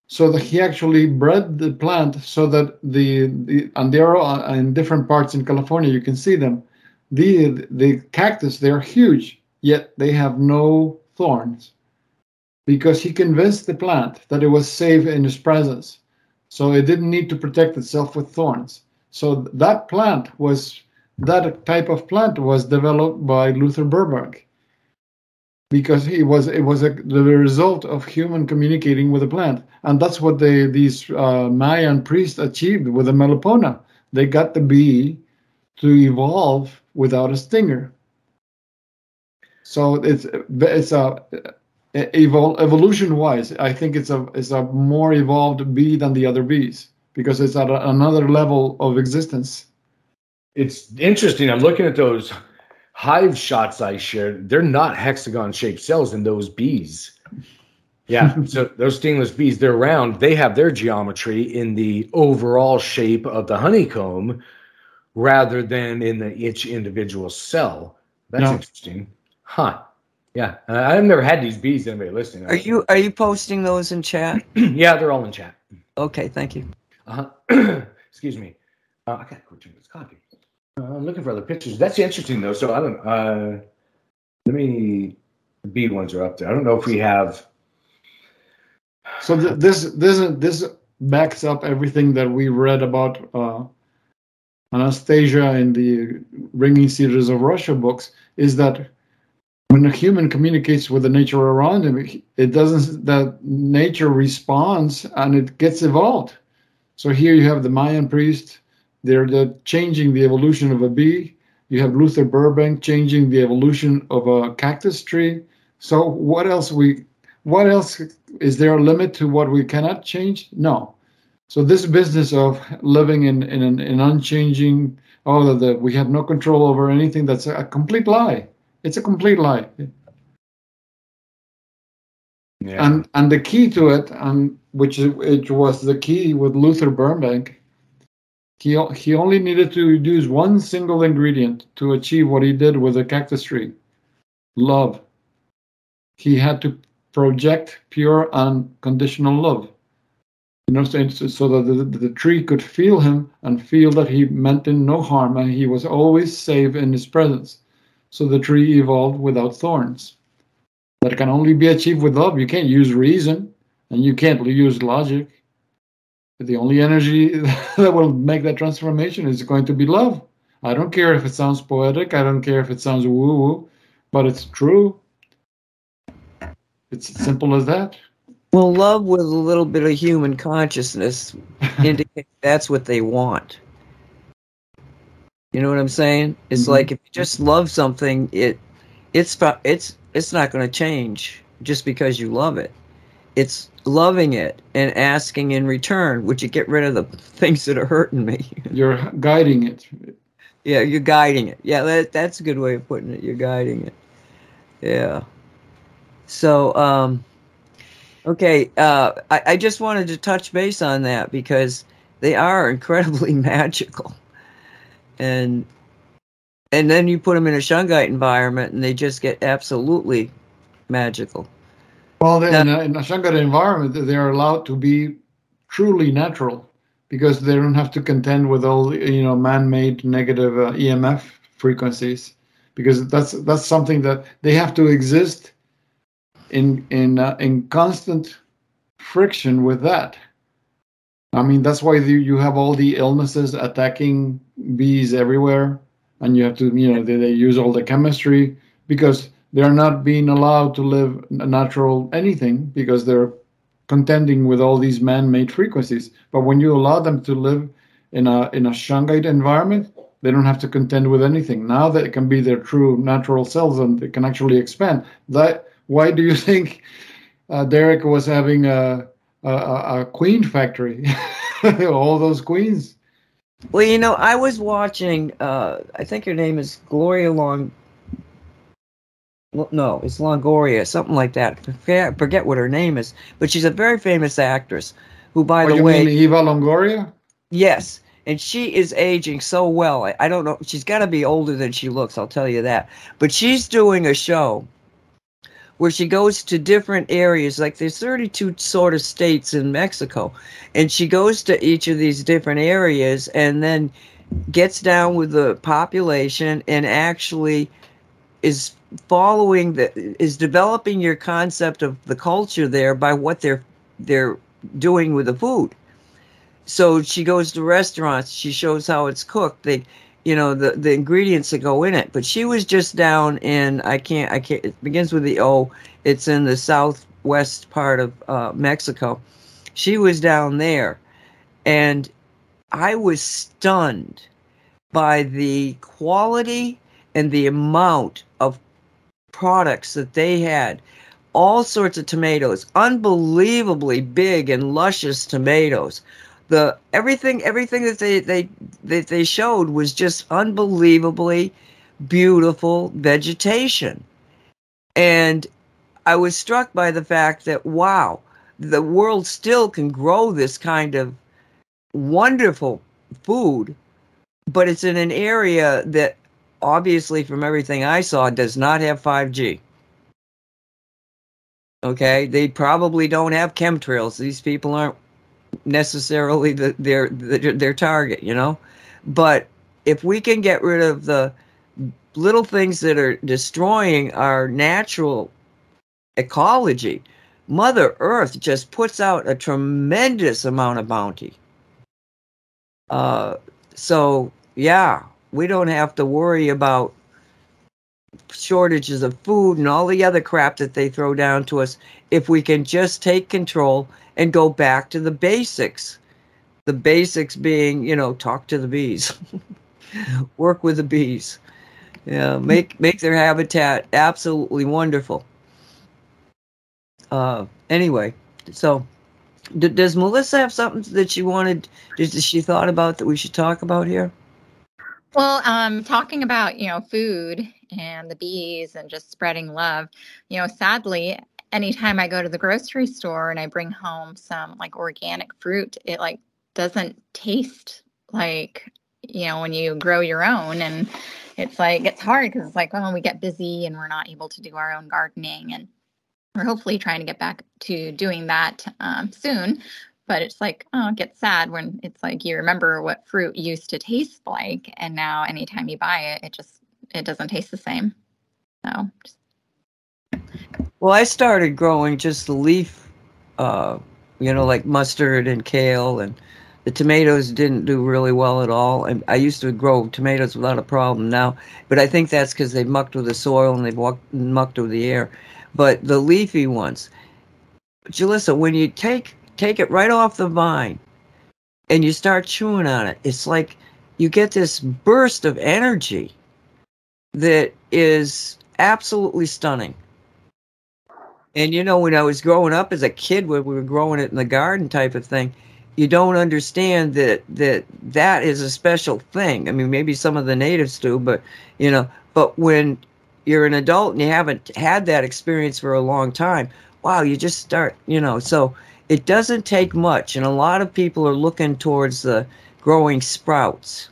so that he actually bred the plant so that the, the and uh, in different parts in California you can see them the the cactus they are huge yet they have no thorns because he convinced the plant that it was safe in his presence. So it didn't need to protect itself with thorns. So that plant was that type of plant was developed by Luther Burbank because he was it was a, the result of human communicating with a plant, and that's what they these uh, Mayan priests achieved with the Melipona. They got the bee to evolve without a stinger. So it's it's a evol- evolution wise, I think it's a it's a more evolved bee than the other bees because it's at a, another level of existence.
It's interesting. I'm looking at those hive shots I shared. They're not hexagon shaped cells in those bees. Yeah, so those stingless bees, they're round. They have their geometry in the overall shape of the honeycomb rather than in the each individual cell. That's
No.
interesting. Huh. Yeah. Uh, I've never had these bees. Anybody listening?
Are you are you posting those in chat?
yeah, they're all in chat.
Okay, thank you.
Uh-huh. Excuse me. Uh, I gotta go drink this coffee. Uh, I'm looking for other pictures. That's interesting though. So I don't. Uh, let me. The bee ones are up there. I don't know if we have.
So th- this this this backs up everything that we read about uh, Anastasia in the Ringing Cedars of Russia books. Is that when a human communicates with the nature around him, it doesn't. That nature responds and it gets evolved. So here you have the Mayan priest. They're the changing the evolution of a bee. You have Luther Burbank changing the evolution of a cactus tree. So what else we what else is there a limit to what we cannot change? No. So this business of living in in an in unchanging oh that we have no control over anything that's a, complete lie. It's a complete lie.
Yeah.
And and the key to it, and which which was the key with Luther Burbank, he he only needed to use one single ingredient to achieve what he did with the cactus tree, love. He had to project pure unconditional love. You know, so, so that the, the tree could feel him and feel that he meant him no harm and he was always safe in his presence. So the tree evolved without thorns that can only be achieved with love. You can't use reason and you can't use logic. The only energy that will make that transformation is going to be love. I don't care if it sounds poetic, I don't care if it sounds woo woo, but it's true. It's as simple as that.
Well, love with a little bit of human consciousness indicates that's what they want. You know what I'm saying? It's
Mhm.
like if you just love something, it it's it's it's not going to change just because you love it. It's loving it and asking in return, would you get rid of the things that are hurting me?
You're guiding it.
yeah, you're guiding it. Yeah, that that's a good way of putting it. You're guiding it. Yeah. So, um, okay, uh, I, I just wanted to touch base on that because they are incredibly magical, and and then you put them in a shungite environment, and they just get absolutely magical.
Well, in a, in a environment, they are allowed to be truly natural because they don't have to contend with all the, you know man-made negative uh, EMF frequencies because that's that's something that they have to exist in in uh, in constant friction with that. I mean, that's why you you have all the illnesses attacking bees everywhere, and you have to you know they, they use all the chemistry because they're not being allowed to live natural anything because they're contending with all these man-made frequencies. But when you allow them to live in a in a shungite environment, they don't have to contend with anything. Now that it can be their true natural selves and they can actually expand. That why do you think uh, Derek was having a a, a a queen factory? all those queens.
Well, you know, I was watching. Uh, I think her name is Gloria Long. No, it's Longoria, something like that. Forget, forget what her name is, but she's a very famous actress. Who, by
Oh,
the
you
way,
mean Eva Longoria?
Yes, and she is aging so well. I, I don't know. She's got to be older than she looks. I'll tell you that. But she's doing a show where she goes to different areas. Like there's 32 sort of states in Mexico, and she goes to each of these different areas and then gets down with the population and actually is following the is developing your concept of the culture there by what they're they're doing with the food. So she goes to restaurants, she shows how it's cooked. They you know the the ingredients that go in it. But she was just down in I can't I can't it begins with the O. It's in the southwest part of uh, Mexico. She was down there, and I was stunned by the quality and the amount products that they had. All sorts of tomatoes, unbelievably big and luscious tomatoes. The everything everything that they they that they showed was just unbelievably beautiful vegetation. And I was struck by the fact that wow, the world still can grow this kind of wonderful food, but it's in an area that obviously, from everything I saw, does not have 5G. Okay, they probably don't have chemtrails. These people aren't necessarily the, their, their their target, you know. But if we can get rid of the little things that are destroying our natural ecology, Mother Earth just puts out a tremendous amount of bounty. Uh, so yeah, we don't have to worry about shortages of food and all the other crap that they throw down to us if we can just take control and go back to the basics. The basics being, you know, talk to the bees, work with the bees, yeah, make make their habitat absolutely wonderful. Uh, anyway, so D- does Melissa have something that she wanted? Does she thought about that we should talk about here?
Well, um, talking about you know food and the bees and just spreading love, you know, sadly, anytime I go to the grocery store and I bring home some like organic fruit, it like doesn't taste like you know when you grow your own and it's like it's hard because it's like oh we get busy and we're not able to do our own gardening and we're hopefully trying to get back to doing that um, soon. But it's like, oh, it gets sad when it's like you remember what fruit used to taste like, and now anytime you buy it, it just it doesn't taste the same. So. Just...
Well, I started growing just the leaf, uh, you know, like mustard and kale, and the tomatoes didn't do really well at all. And I used to grow tomatoes without a problem now, but I think that's because they've mucked with the soil and they've walked, mucked with the air but the leafy ones. Julissa, when you take take it right off the vine and you start chewing on it, it's like you get this burst of energy that is absolutely stunning. And you know, when I was growing up as a kid, when we were growing it in the garden type of thing, you don't understand that that that is a special thing. I mean, maybe some of the natives do, but you know, but when you're an adult and you haven't had that experience for a long time, wow, you just start, you know. So it doesn't take much, and a lot of people are looking towards the growing sprouts.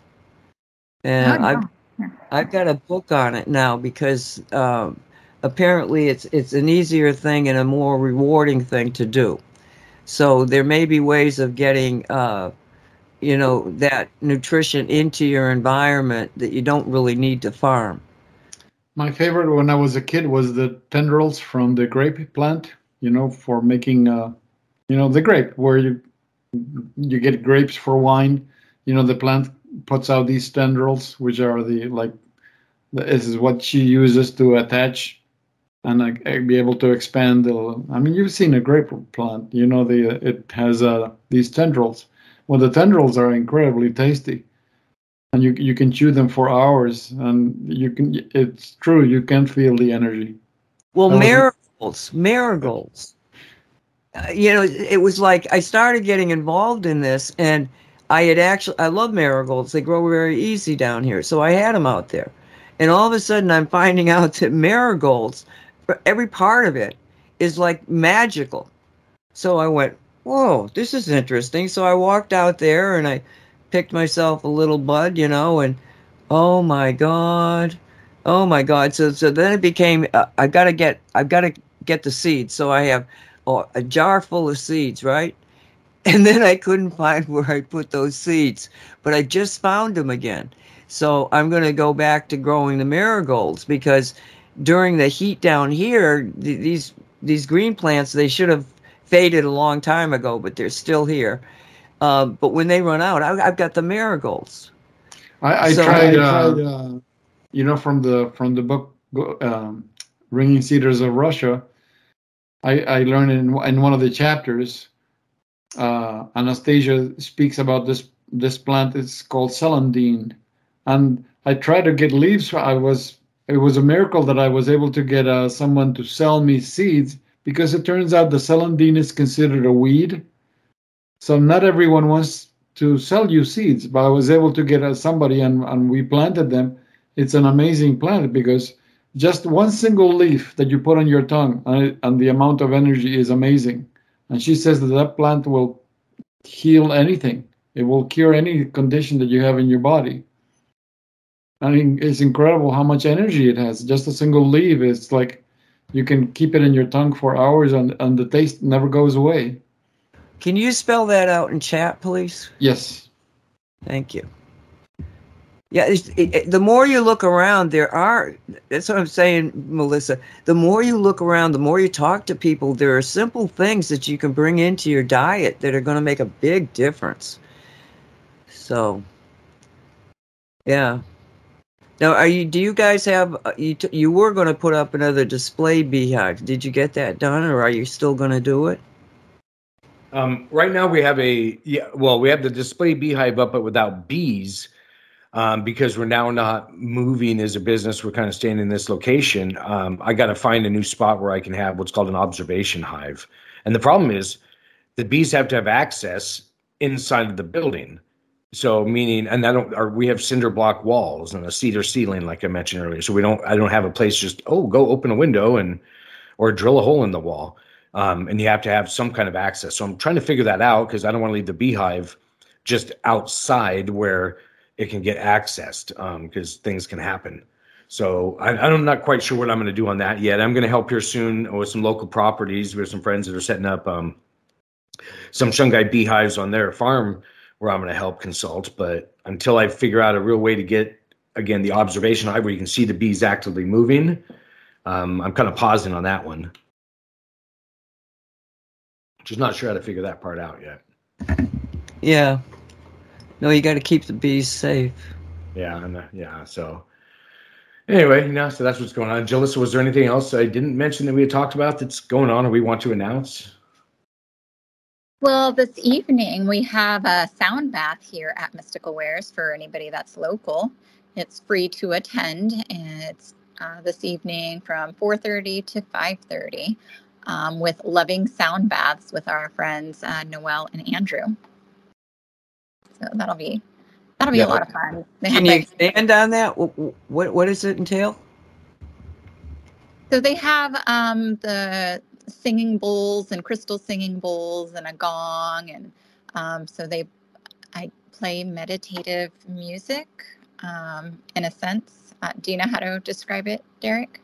And oh, I've I've got a book on it now because um, apparently it's it's an easier thing and a more rewarding thing to do. So there may be ways of getting. Uh, you know that nutrition into your environment that you don't really need to farm.
My favorite when I was a kid was the tendrils from the grape plant. You know, for making, uh, you know, the grape where you you get grapes for wine. You know, the plant puts out these tendrils, which are the like. This is what she uses to attach and uh, be able to expand. The, I mean, you've seen a grape plant. You know, the it has uh, these tendrils. Well, the tendrils are incredibly tasty and you you can chew them for hours, and you can. It's true, you can feel the energy.
Well, marigolds, marigolds. Uh, you know, it was like I started getting involved in this, and I had actually I love marigolds. They grow very easy down here, so I had them out there, and all of a sudden I'm finding out that marigolds, every part of it, is like magical. So I went, whoa, this is interesting. So I walked out there and I picked myself a little bud, you know, and oh my god, oh my god. So so then it became uh, I got to get I've got to get the seeds. So I have oh, a jar full of seeds, right? And then I couldn't find where I put those seeds, but I just found them again. So I'm going to go back to growing the marigolds because during the heat down here, th- these these green plants they should have faded a long time ago, but they're still here. Uh, but when they run out, I, have got the marigolds.
I, I so, tried, uh, tried uh, you know, from the from the book um, "Ringing Cedars of Russia." I, I learned in in one of the chapters. Uh, Anastasia speaks about this this plant. It's called celandine, and I tried to get leaves. I was it was a miracle that I was able to get uh, someone to sell me seeds because it turns out the celandine is considered a weed. So not everyone wants to sell you seeds, but I was able to get uh, somebody and, and we planted them. It's an amazing plant because just one single leaf that you put on your tongue and, and the amount of energy is amazing. And she says that that plant will heal anything. It will cure any condition that you have in your body. I mean, it's incredible how much energy it has. Just a single leaf, it's like you can keep it in your tongue for hours and, and the taste never goes away.
Can you spell that out in chat, please?
Yes.
Thank you. Yeah, it, it, the more you look around, there are. That's what I'm saying, Melissa. The more you look around, the more you talk to people, there are simple things that you can bring into your diet that are going to make a big difference. So, yeah. Now, are you? Do you guys have? Uh, you t- you were going to put up another display beehive. Did you get that done, or are you still going to do it?
Um, right now, we have a yeah. Well, we have the display beehive up, but without bees um, because we're now not moving as a business. We're kind of staying in this location. Um, I got to find a new spot where I can have what's called an observation hive. And the problem is the bees have to have access inside of the building. So meaning, and I don't, or we have cinder block walls and a cedar ceiling, like I mentioned earlier. So we don't, I don't have a place just, oh, go open a window and, or drill a hole in the wall. Um, and you have to have some kind of access. So I'm trying to figure that out because I don't want to leave the beehive just outside where it can get accessed because um, things can happen. So I, I'm not quite sure what I'm going to do on that yet. I'm going to help here soon with some local properties. We have some friends that are setting up um, some Shungite beehives on their farm where I'm going to help consult. But until I figure out a real way to get again the observation hive where you can see the bees actively moving, um, I'm kind of pausing on that one. Just not sure how to figure that part out yet.
Yeah, no, you got to keep the bees safe.
Yeah, and uh, yeah. So anyway, you know, so that's what's going on. Julissa, was there anything else I didn't mention that we had talked about that's going on or we want to announce?
Well, this evening we have a sound bath here at Mystical Wares for anybody that's local. It's free to attend, and it's uh, this evening from 4:30 to 5:30 um, with loving sound baths with our friends uh, Noel and Andrew. So that'll be that'll be yeah. a lot of fun.
They Can you expand on that? What what does it entail?
So they have um, the singing bowls and crystal singing bowls and a gong, and um, so they I play meditative music um, in a sense. Uh, do you know how to describe it, Derek?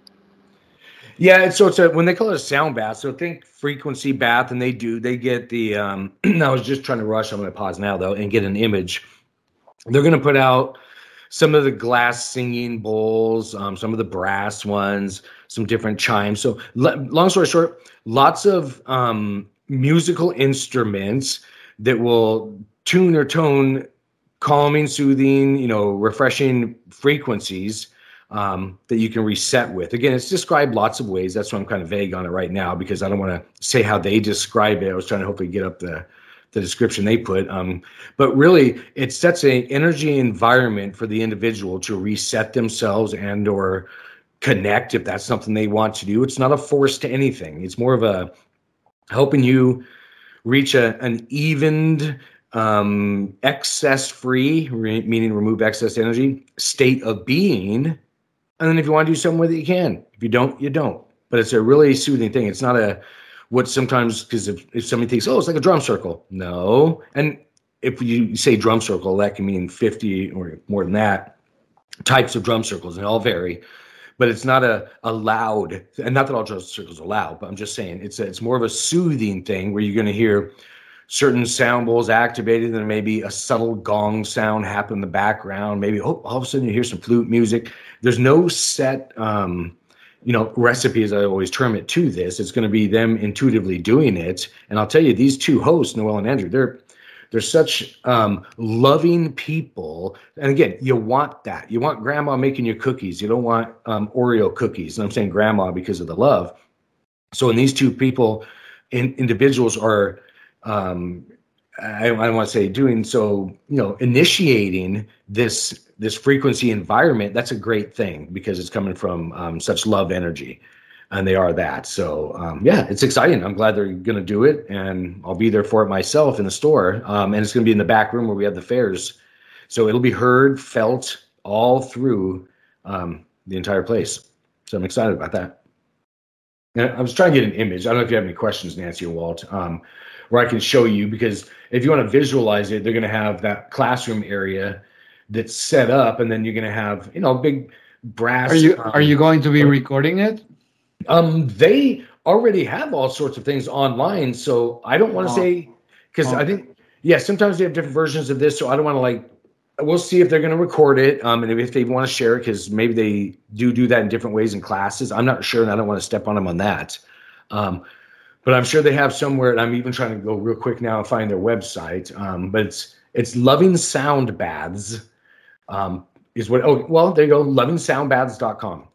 Yeah, so it's a when they call it a sound bath. So think frequency bath, and they do they get the. um I was just trying to rush. I'm going to pause now though and get an image. They're going to put out some of the glass singing bowls, um, some of the brass ones, some different chimes. So long story short, lots of um, musical instruments that will tune or tone calming, soothing, you know, refreshing frequencies um, that you can reset with. Again, it's described lots of ways. That's why I'm kind of vague on it right now because I don't want to say how they describe it. I was trying to hopefully get up the the description they put. Um, but really, it sets an energy environment for the individual to reset themselves and or connect if that's something they want to do. It's not a force to anything. It's more of a helping you reach a, an evened um excess free re- meaning remove excess energy state of being and then if you want to do something with it, you can. If you don't, you don't. But it's a really soothing thing. It's not a what sometimes because if, if somebody thinks, oh, it's like a drum circle. No. And if you say drum circle, that can mean 50 or more than that types of drum circles, and all vary. But it's not a, a loud, and not that all drum circles are loud, but I'm just saying it's a, it's more of a soothing thing where you're going to hear certain sound bowls activated, and maybe a subtle gong sound happen in the background. Maybe oh, all of a sudden you hear some flute music. There's no set, um, you know, recipe as I always term it to this. It's going to be them intuitively doing it. And I'll tell you, these two hosts, Noel and Andrew, they're they're such um, loving people. And again, you want that. You want grandma making you cookies. You don't want um, Oreo cookies. And I'm saying grandma because of the love. So, when these two people, in, individuals are, um, I, I want to say, doing so, you know, initiating this this frequency environment. That's a great thing because it's coming from um, such love energy and they are that. So um, yeah, it's exciting. I'm glad they're going to do it, and I'll be there for it myself in the store. Um, and it's going to be in the back room where we have the fairs, so it'll be heard, felt all through um, the entire place. So I'm excited about that. And I was trying to get an image. I don't know if you have any questions, Nancy or Walt, um, where I can show you because if you want to visualize it, they're going to have that classroom area that's set up, and then you're going to have you know big brass.
Are you are you going to be recording it?
Um, they already have all sorts of things online, so I don't want to say because I think yeah, sometimes they have different versions of this, so I don't want to like. We'll see if they're going to record it, um, and if they want to share it, because maybe they do do that in different ways in classes. I'm not sure, and I don't want to step on them on that. Um, but I'm sure they have somewhere, and I'm even trying to go real quick now and find their website. Um, but it's it's Loving Sound Baths, um, is what. Oh, well, there you go, lovingsoundbaths.com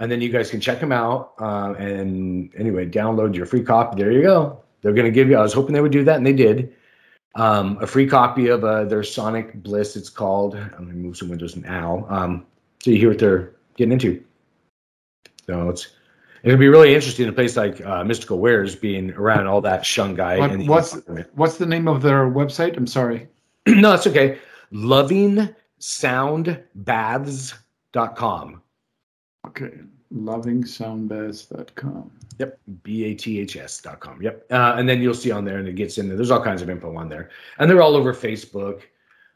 and then you guys can check them out. Uh, and anyway, download your free copy. There you go. They're going to give you. I was hoping they would do that, and they did. Um, a free copy of uh, their Sonic Bliss. It's called. I'm going to move some windows now. Um, so you hear what they're getting into. So it's it'll be really interesting in a place like uh, Mystical Wares being around all that shungite.
What, what's what's the name of their website? I'm sorry.
no, it's okay. Lovingsoundbaths.com.
Okay. Lovingsoundbaths.com.
Yep. B A T H S.com. Yep. Uh, and then you'll see on there, and it gets in there. There's all kinds of info on there. And they're all over Facebook.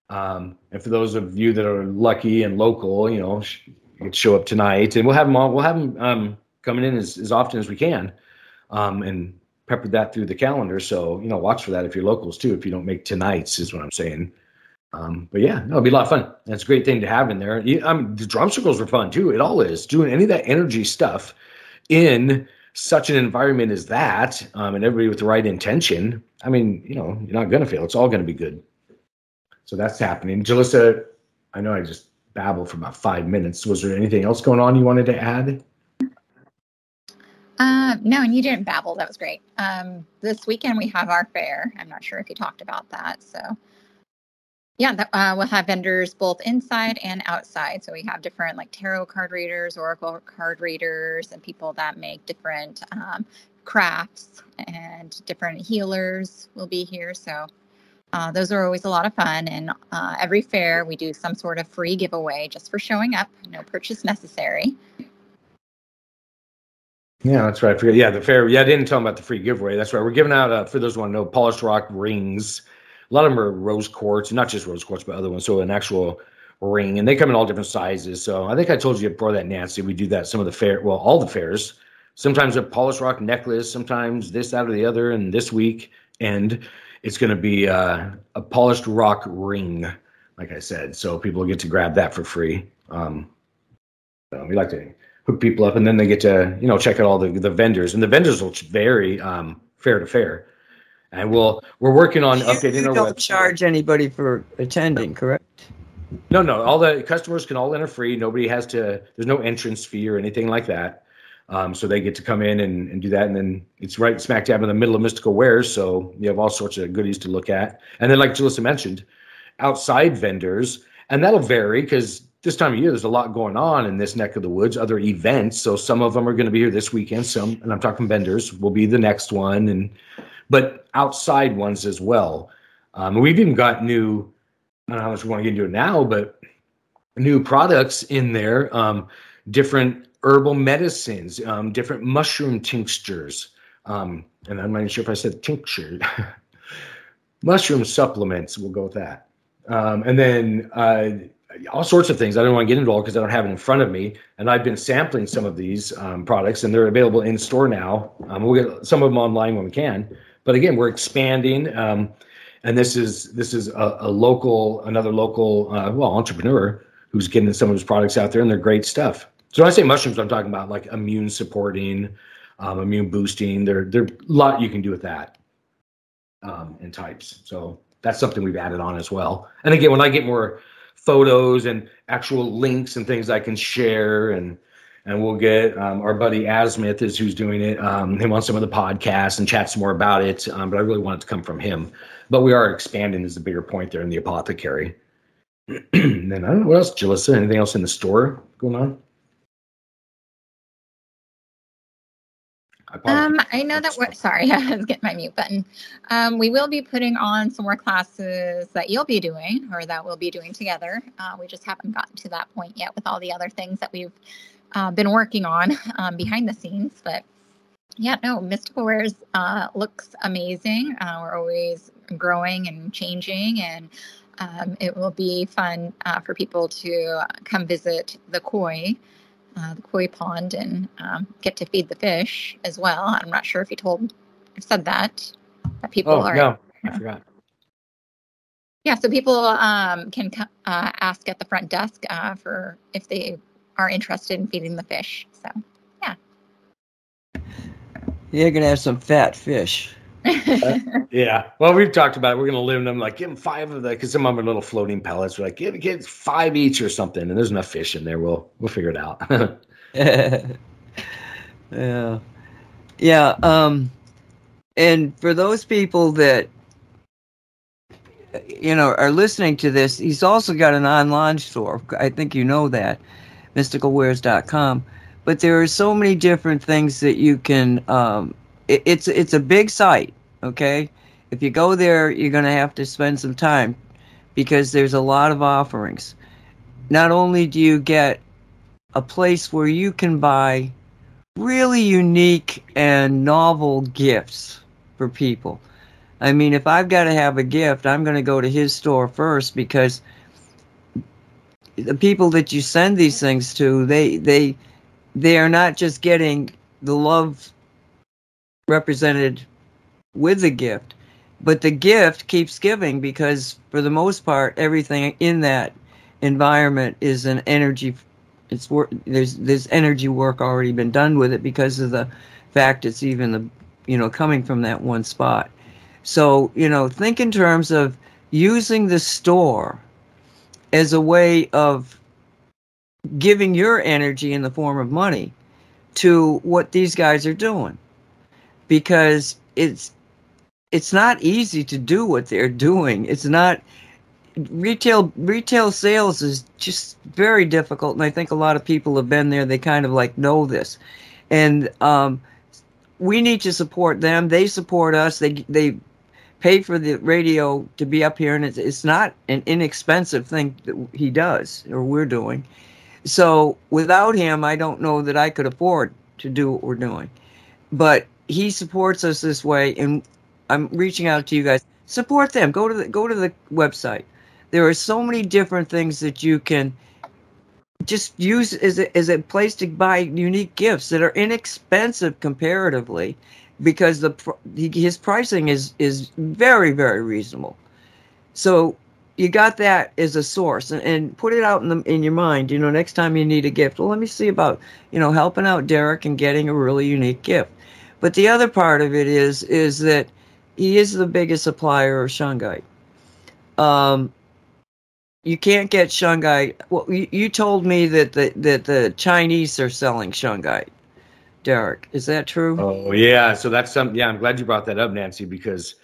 Um, and for those of you that are lucky and local, you know, you could show up tonight, and we'll have them all. We'll have them um, coming in as, as often as we can, um, and pepper that through the calendar. So you know, watch for that if you're locals too. If you don't make tonight's, is what I'm saying. Um, but yeah, no, it'll be a lot of fun. That's a great thing to have in there. I mean, the drum circles were fun too. It all is doing any of that energy stuff in such an environment as that, um, and everybody with the right intention. I mean, you know, you're not gonna fail. It's all gonna be good. So that's happening. Julissa, I know I just babbled for about five minutes. Was there anything else going on you wanted to add?
Uh, no, and you didn't babble. That was great. Um, this weekend we have our fair. I'm not sure if you talked about that. So yeah, uh, we'll have vendors both inside and outside. So we have different like tarot card readers, oracle card readers, and people that make different um, crafts and different healers will be here. So uh, those are always a lot of fun. And uh, every fair, we do some sort of free giveaway just for showing up. No purchase necessary.
Yeah, that's right. I forget. Yeah, the fair. Yeah, I didn't tell them about the free giveaway. That's right. We're giving out, uh, for those who want to know, polished rock rings a lot of them are rose quartz, not just rose quartz, but other ones. So an actual ring, and they come in all different sizes. So I think I told you before that, Nancy, we do that some of the fair, well, all the fairs. Sometimes a polished rock necklace, sometimes this, that, or the other. And this week, and it's going to be uh, a polished rock ring, like I said. So people get to grab that for free. Um, so we like to hook people up, and then they get to you know check out all the the vendors, and the vendors will vary um, fair to fair and we'll we're working on
You,
updating
you
our
don't
website.
charge anybody for attending, correct?
No, no, all the customers can all enter free. Nobody has to. There's no entrance fee or anything like that. Um, so they get to come in and, and do that, and then it's right smack dab in the middle of Mystical Wares, so you have all sorts of goodies to look at. And then, like Julissa mentioned, outside vendors, and that'll vary because this time of year there's a lot going on in this neck of the woods. Other events, so some of them are going to be here this weekend. Some, and I'm talking vendors, will be the next one, and but outside ones as well. Um, we've even got new, I don't know how much we want to get into it now, but new products in there, um, different herbal medicines, um, different mushroom tinctures. Um, and I'm not even sure if I said tincture. mushroom supplements, we'll go with that. Um, and then uh, all sorts of things. I don't want to get into all because I don't have it in front of me. And I've been sampling some of these um, products, and they're available in store now. Um, we'll get some of them online when we can. but again, we're expanding. Um, and this is this is a, a local, another local, uh, well, entrepreneur who's getting some of his products out there, and they're great stuff. So when I say mushrooms, I'm talking about like immune supporting, um, immune boosting. There, there a lot you can do with that um, and types. So that's something we've added on as well. And again, when I get more photos and actual links and things I can share and and we'll get um, our buddy Asmith is who's doing it. Um, him on some of the podcasts and chat some more about it. Um, but I really want it to come from him. But we are expanding is the bigger point there in the apothecary. and then I don't know what else, Julissa. Anything else in the store going on?
I um, I know that we're sorry, I was getting my mute button. Um, we will be putting on some more classes that you'll be doing or that we'll be doing together. Uh, we just haven't gotten to that point yet with all the other things that we've uh, been working on um, behind the scenes. But yeah, no, Mystical Wares uh, looks amazing. Uh, we're always growing and changing, and um, it will be fun uh, for people to come visit the koi uh, the koi pond and um, get to feed the fish as well. I'm not sure if you told, said that that people
oh,
are.
No, I forgot.
Yeah, so people um, can uh, ask at the front desk uh, for if they are interested in feeding the fish. So, yeah.
You're gonna have some fat fish.
Yeah. Well, we've talked about it. We're going to limit them, like give them five of the, because some of them are little floating pellets. We're like, give, give five each or something. And there's enough fish in there. We'll, we'll figure it out.
yeah. Yeah. Um, and for those people that, you know, are listening to this, he's also got an online store. I think you know that, mysticalwares.com. But there are so many different things that you can um, it, it's it's a big site. Okay, if you go there, you're going to have to spend some time because there's a lot of offerings. Not only do you get a place where you can buy really unique and novel gifts for people. I mean, if I've got to have a gift, I'm going to go to his store first because the people that you send these things to, they they they are not just getting the love represented with the gift. But the gift keeps giving because, for the most part, everything in that environment is an energy. It's work. There's there's energy work already been done with it because of the fact it's even the you know coming from that one spot. So you know, think in terms of using the store as a way of giving your energy in the form of money to what these guys are doing because it's it's not easy to do what they're doing. It's not retail retail sales is just very difficult and I think a lot of people have been there they kind of like know this. And um, we need to support them. They support us. They they pay for the radio to be up here and it's, it's not an inexpensive thing that he does or we're doing. So without him, I don't know that I could afford to do what we're doing. But he supports us this way, and I'm reaching out to you guys. Support them. Go to the go to the website. There are so many different things that you can just use as a, as a place to buy unique gifts that are inexpensive comparatively, because the his pricing is is very very reasonable. So you got that as a source and, and put it out in the in your mind. You know, next time you need a gift, well, let me see about you know helping out Derek and getting a really unique gift. But the other part of it is is that he is the biggest supplier of shungite. Um, you can't get shungite. Well, you, you told me that the that the Chinese are selling shungite. Derek, is that true?
Oh yeah, so that's some. Yeah, I'm glad you brought that up, Nancy, because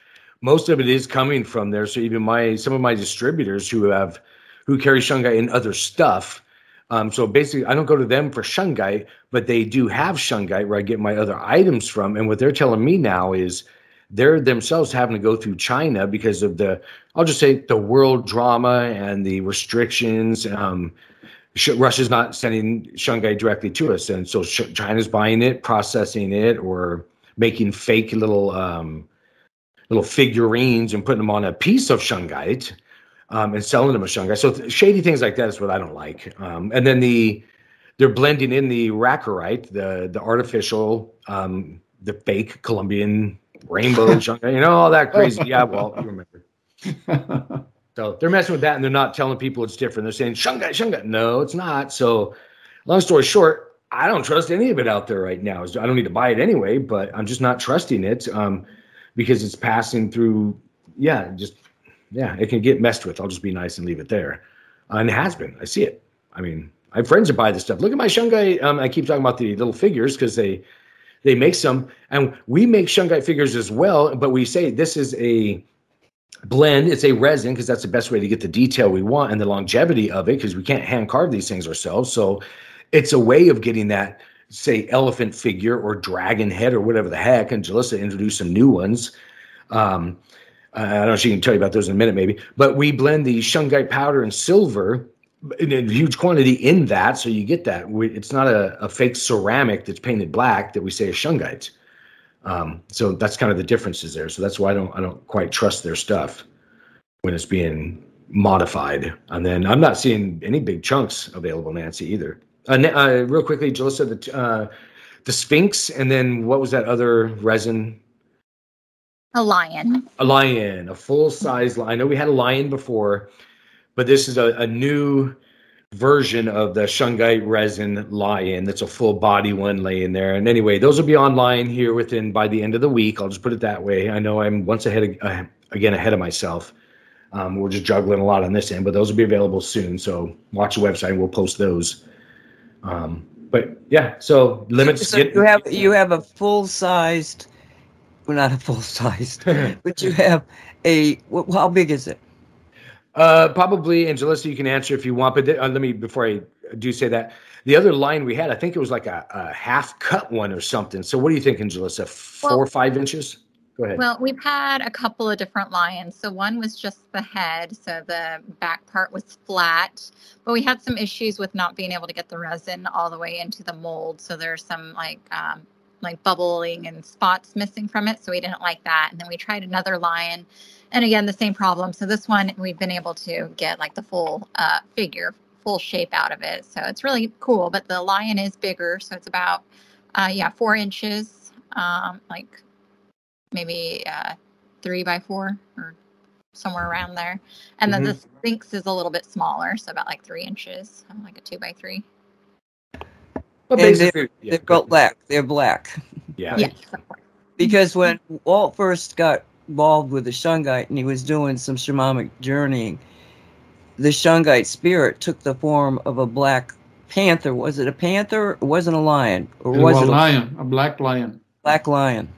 most of it is coming from there. So even my some of my distributors who have who carry shungite and other stuff um, so basically, I don't go to them for shungite, but they do have shungite where I get my other items from. And what they're telling me now is they're themselves having to go through China because of the, I'll just say the world drama and the restrictions. Um, Russia's not sending shungite directly to us, and so China's buying it, processing it, or making fake little um, little figurines and putting them on a piece of shungite um, and selling them a shungite. So th- shady things like that is what I don't like. Um, and then the they're blending in the rackerite, the the artificial, um, the fake Colombian rainbow shungite, you know, all that crazy. Yeah, well, you remember. So they're messing with that, and they're not telling people it's different. They're saying shungite, shungite. No, it's not. So, long story short, I don't trust any of it out there right now. I don't need to buy it anyway, but I'm just not trusting it um, because it's passing through. Yeah, just yeah, it can get messed with. I'll just be nice and leave it there, uh, and it has been. I see it. I mean, I have friends that buy this stuff. Look at my shungite. Um, I keep talking about the little figures because they they make some, and we make shungite figures as well. But we say this is a blend. It's a resin because that's the best way to get the detail we want and the longevity of it because we can't hand carve these things ourselves. So it's a way of getting that, say, elephant figure or dragon head or whatever the heck. And Jalissa introduced some new ones. Um, I don't know if she can tell you about those in a minute, maybe. But we blend the shungite powder and silver in a huge quantity in that, so you get that. We, it's not a, a, fake ceramic that's painted black that we say is shungite. Um, so that's kind of the differences there. So that's why I don't I don't quite trust their stuff when it's being modified. And then I'm not seeing any big chunks available, Nancy, either. Uh, uh, real quickly, Jill said the uh, the Sphinx, and then what was that other resin?
A lion.
A lion, a full size. I know we had a lion before, but this is a, a new version of the shungite resin lion that's a full body one laying there. And anyway those will be online here within by the end of the week. I'll just put it that way. I know i'm once ahead of, uh, again ahead of myself. Um, we're just juggling a lot on this end but those will be available soon. So watch the website and we'll post those. Um, but yeah so limits
so get, you have you have a full sized well not a full sized but you have a well, how big is it
uh, probably, Angelissa, you can answer if you want. But th- uh, let me before I do say that the other line we had, I think it was like a, a half cut one or something. So what do you think, Angelissa? Four or five inches? Go ahead.
Well, we've had a couple of different lions. So one was just the head, so the back part was flat, but we had some issues with not being able to get the resin all the way into the mold. So there's some like um, like bubbling and spots missing from it. So we didn't like that. And then we tried another lion and again the same problem so this one we've been able to get like the full uh, figure full shape out of it so it's really cool but the lion is bigger so it's about uh, yeah four inches um, like maybe uh, three by four or somewhere around there and then mm-hmm. the sphinx is a little bit smaller so about like three inches like a two by three
and they're, yeah, they're black they're black
yeah yes,
because when walt first got involved with the Shungite and he was doing some shamanic journeying, the Shungite spirit took the form of a black panther. Was it a panther? It wasn't a lion.
Or was, it a lion? A black lion.
Black lion.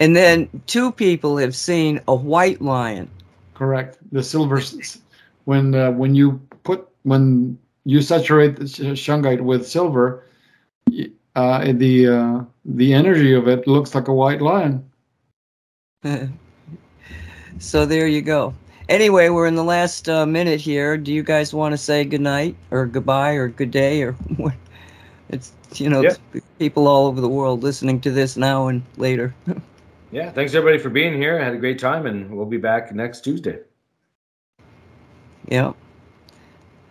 And then two people have seen a white lion.
Correct. The silver. When uh, when you put when you saturate the shungite with silver, uh, the uh, the energy of it looks like a white lion.
so there you go. Anyway, we're in the last uh, minute here. Do you guys want to say good night or goodbye or good day or what? It's you know yeah. people all over the world listening to this now and later.
yeah, thanks everybody for being here. I had a great time, and we'll be back next Tuesday.
Yeah.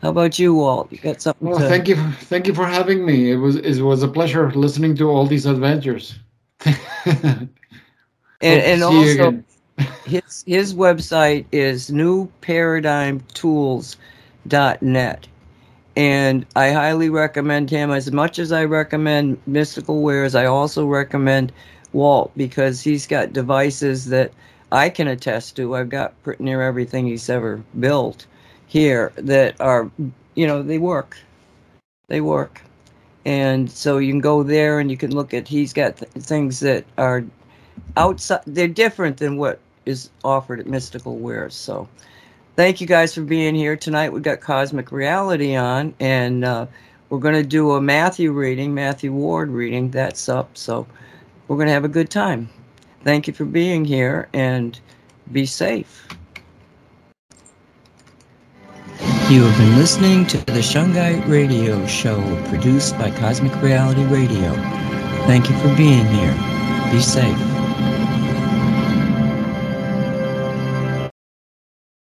How about you, Walt? You got something?
Well,
to...
thank you, thank you for having me. It was it was a pleasure listening to all these adventures.
and, and also his his website is newparadigmtools.net and I highly recommend him as much as I recommend Mystical Wares. I also recommend Walt because he's got devices that I can attest to. I've got pretty near everything he's ever built here that are, you know, they work. They work. And so you can go there and you can look at, he's got th- things that are outside they're different than what is offered at mystical wares. So thank you guys for being here. Tonight we've got cosmic reality on and uh, we're going to do a matthew reading matthew ward reading. That's up. So we're going to have a good time. Thank you for being here and be safe you have been listening to the Shungite Radio Show produced by Cosmic Reality Radio. Thank you for being here. Be safe.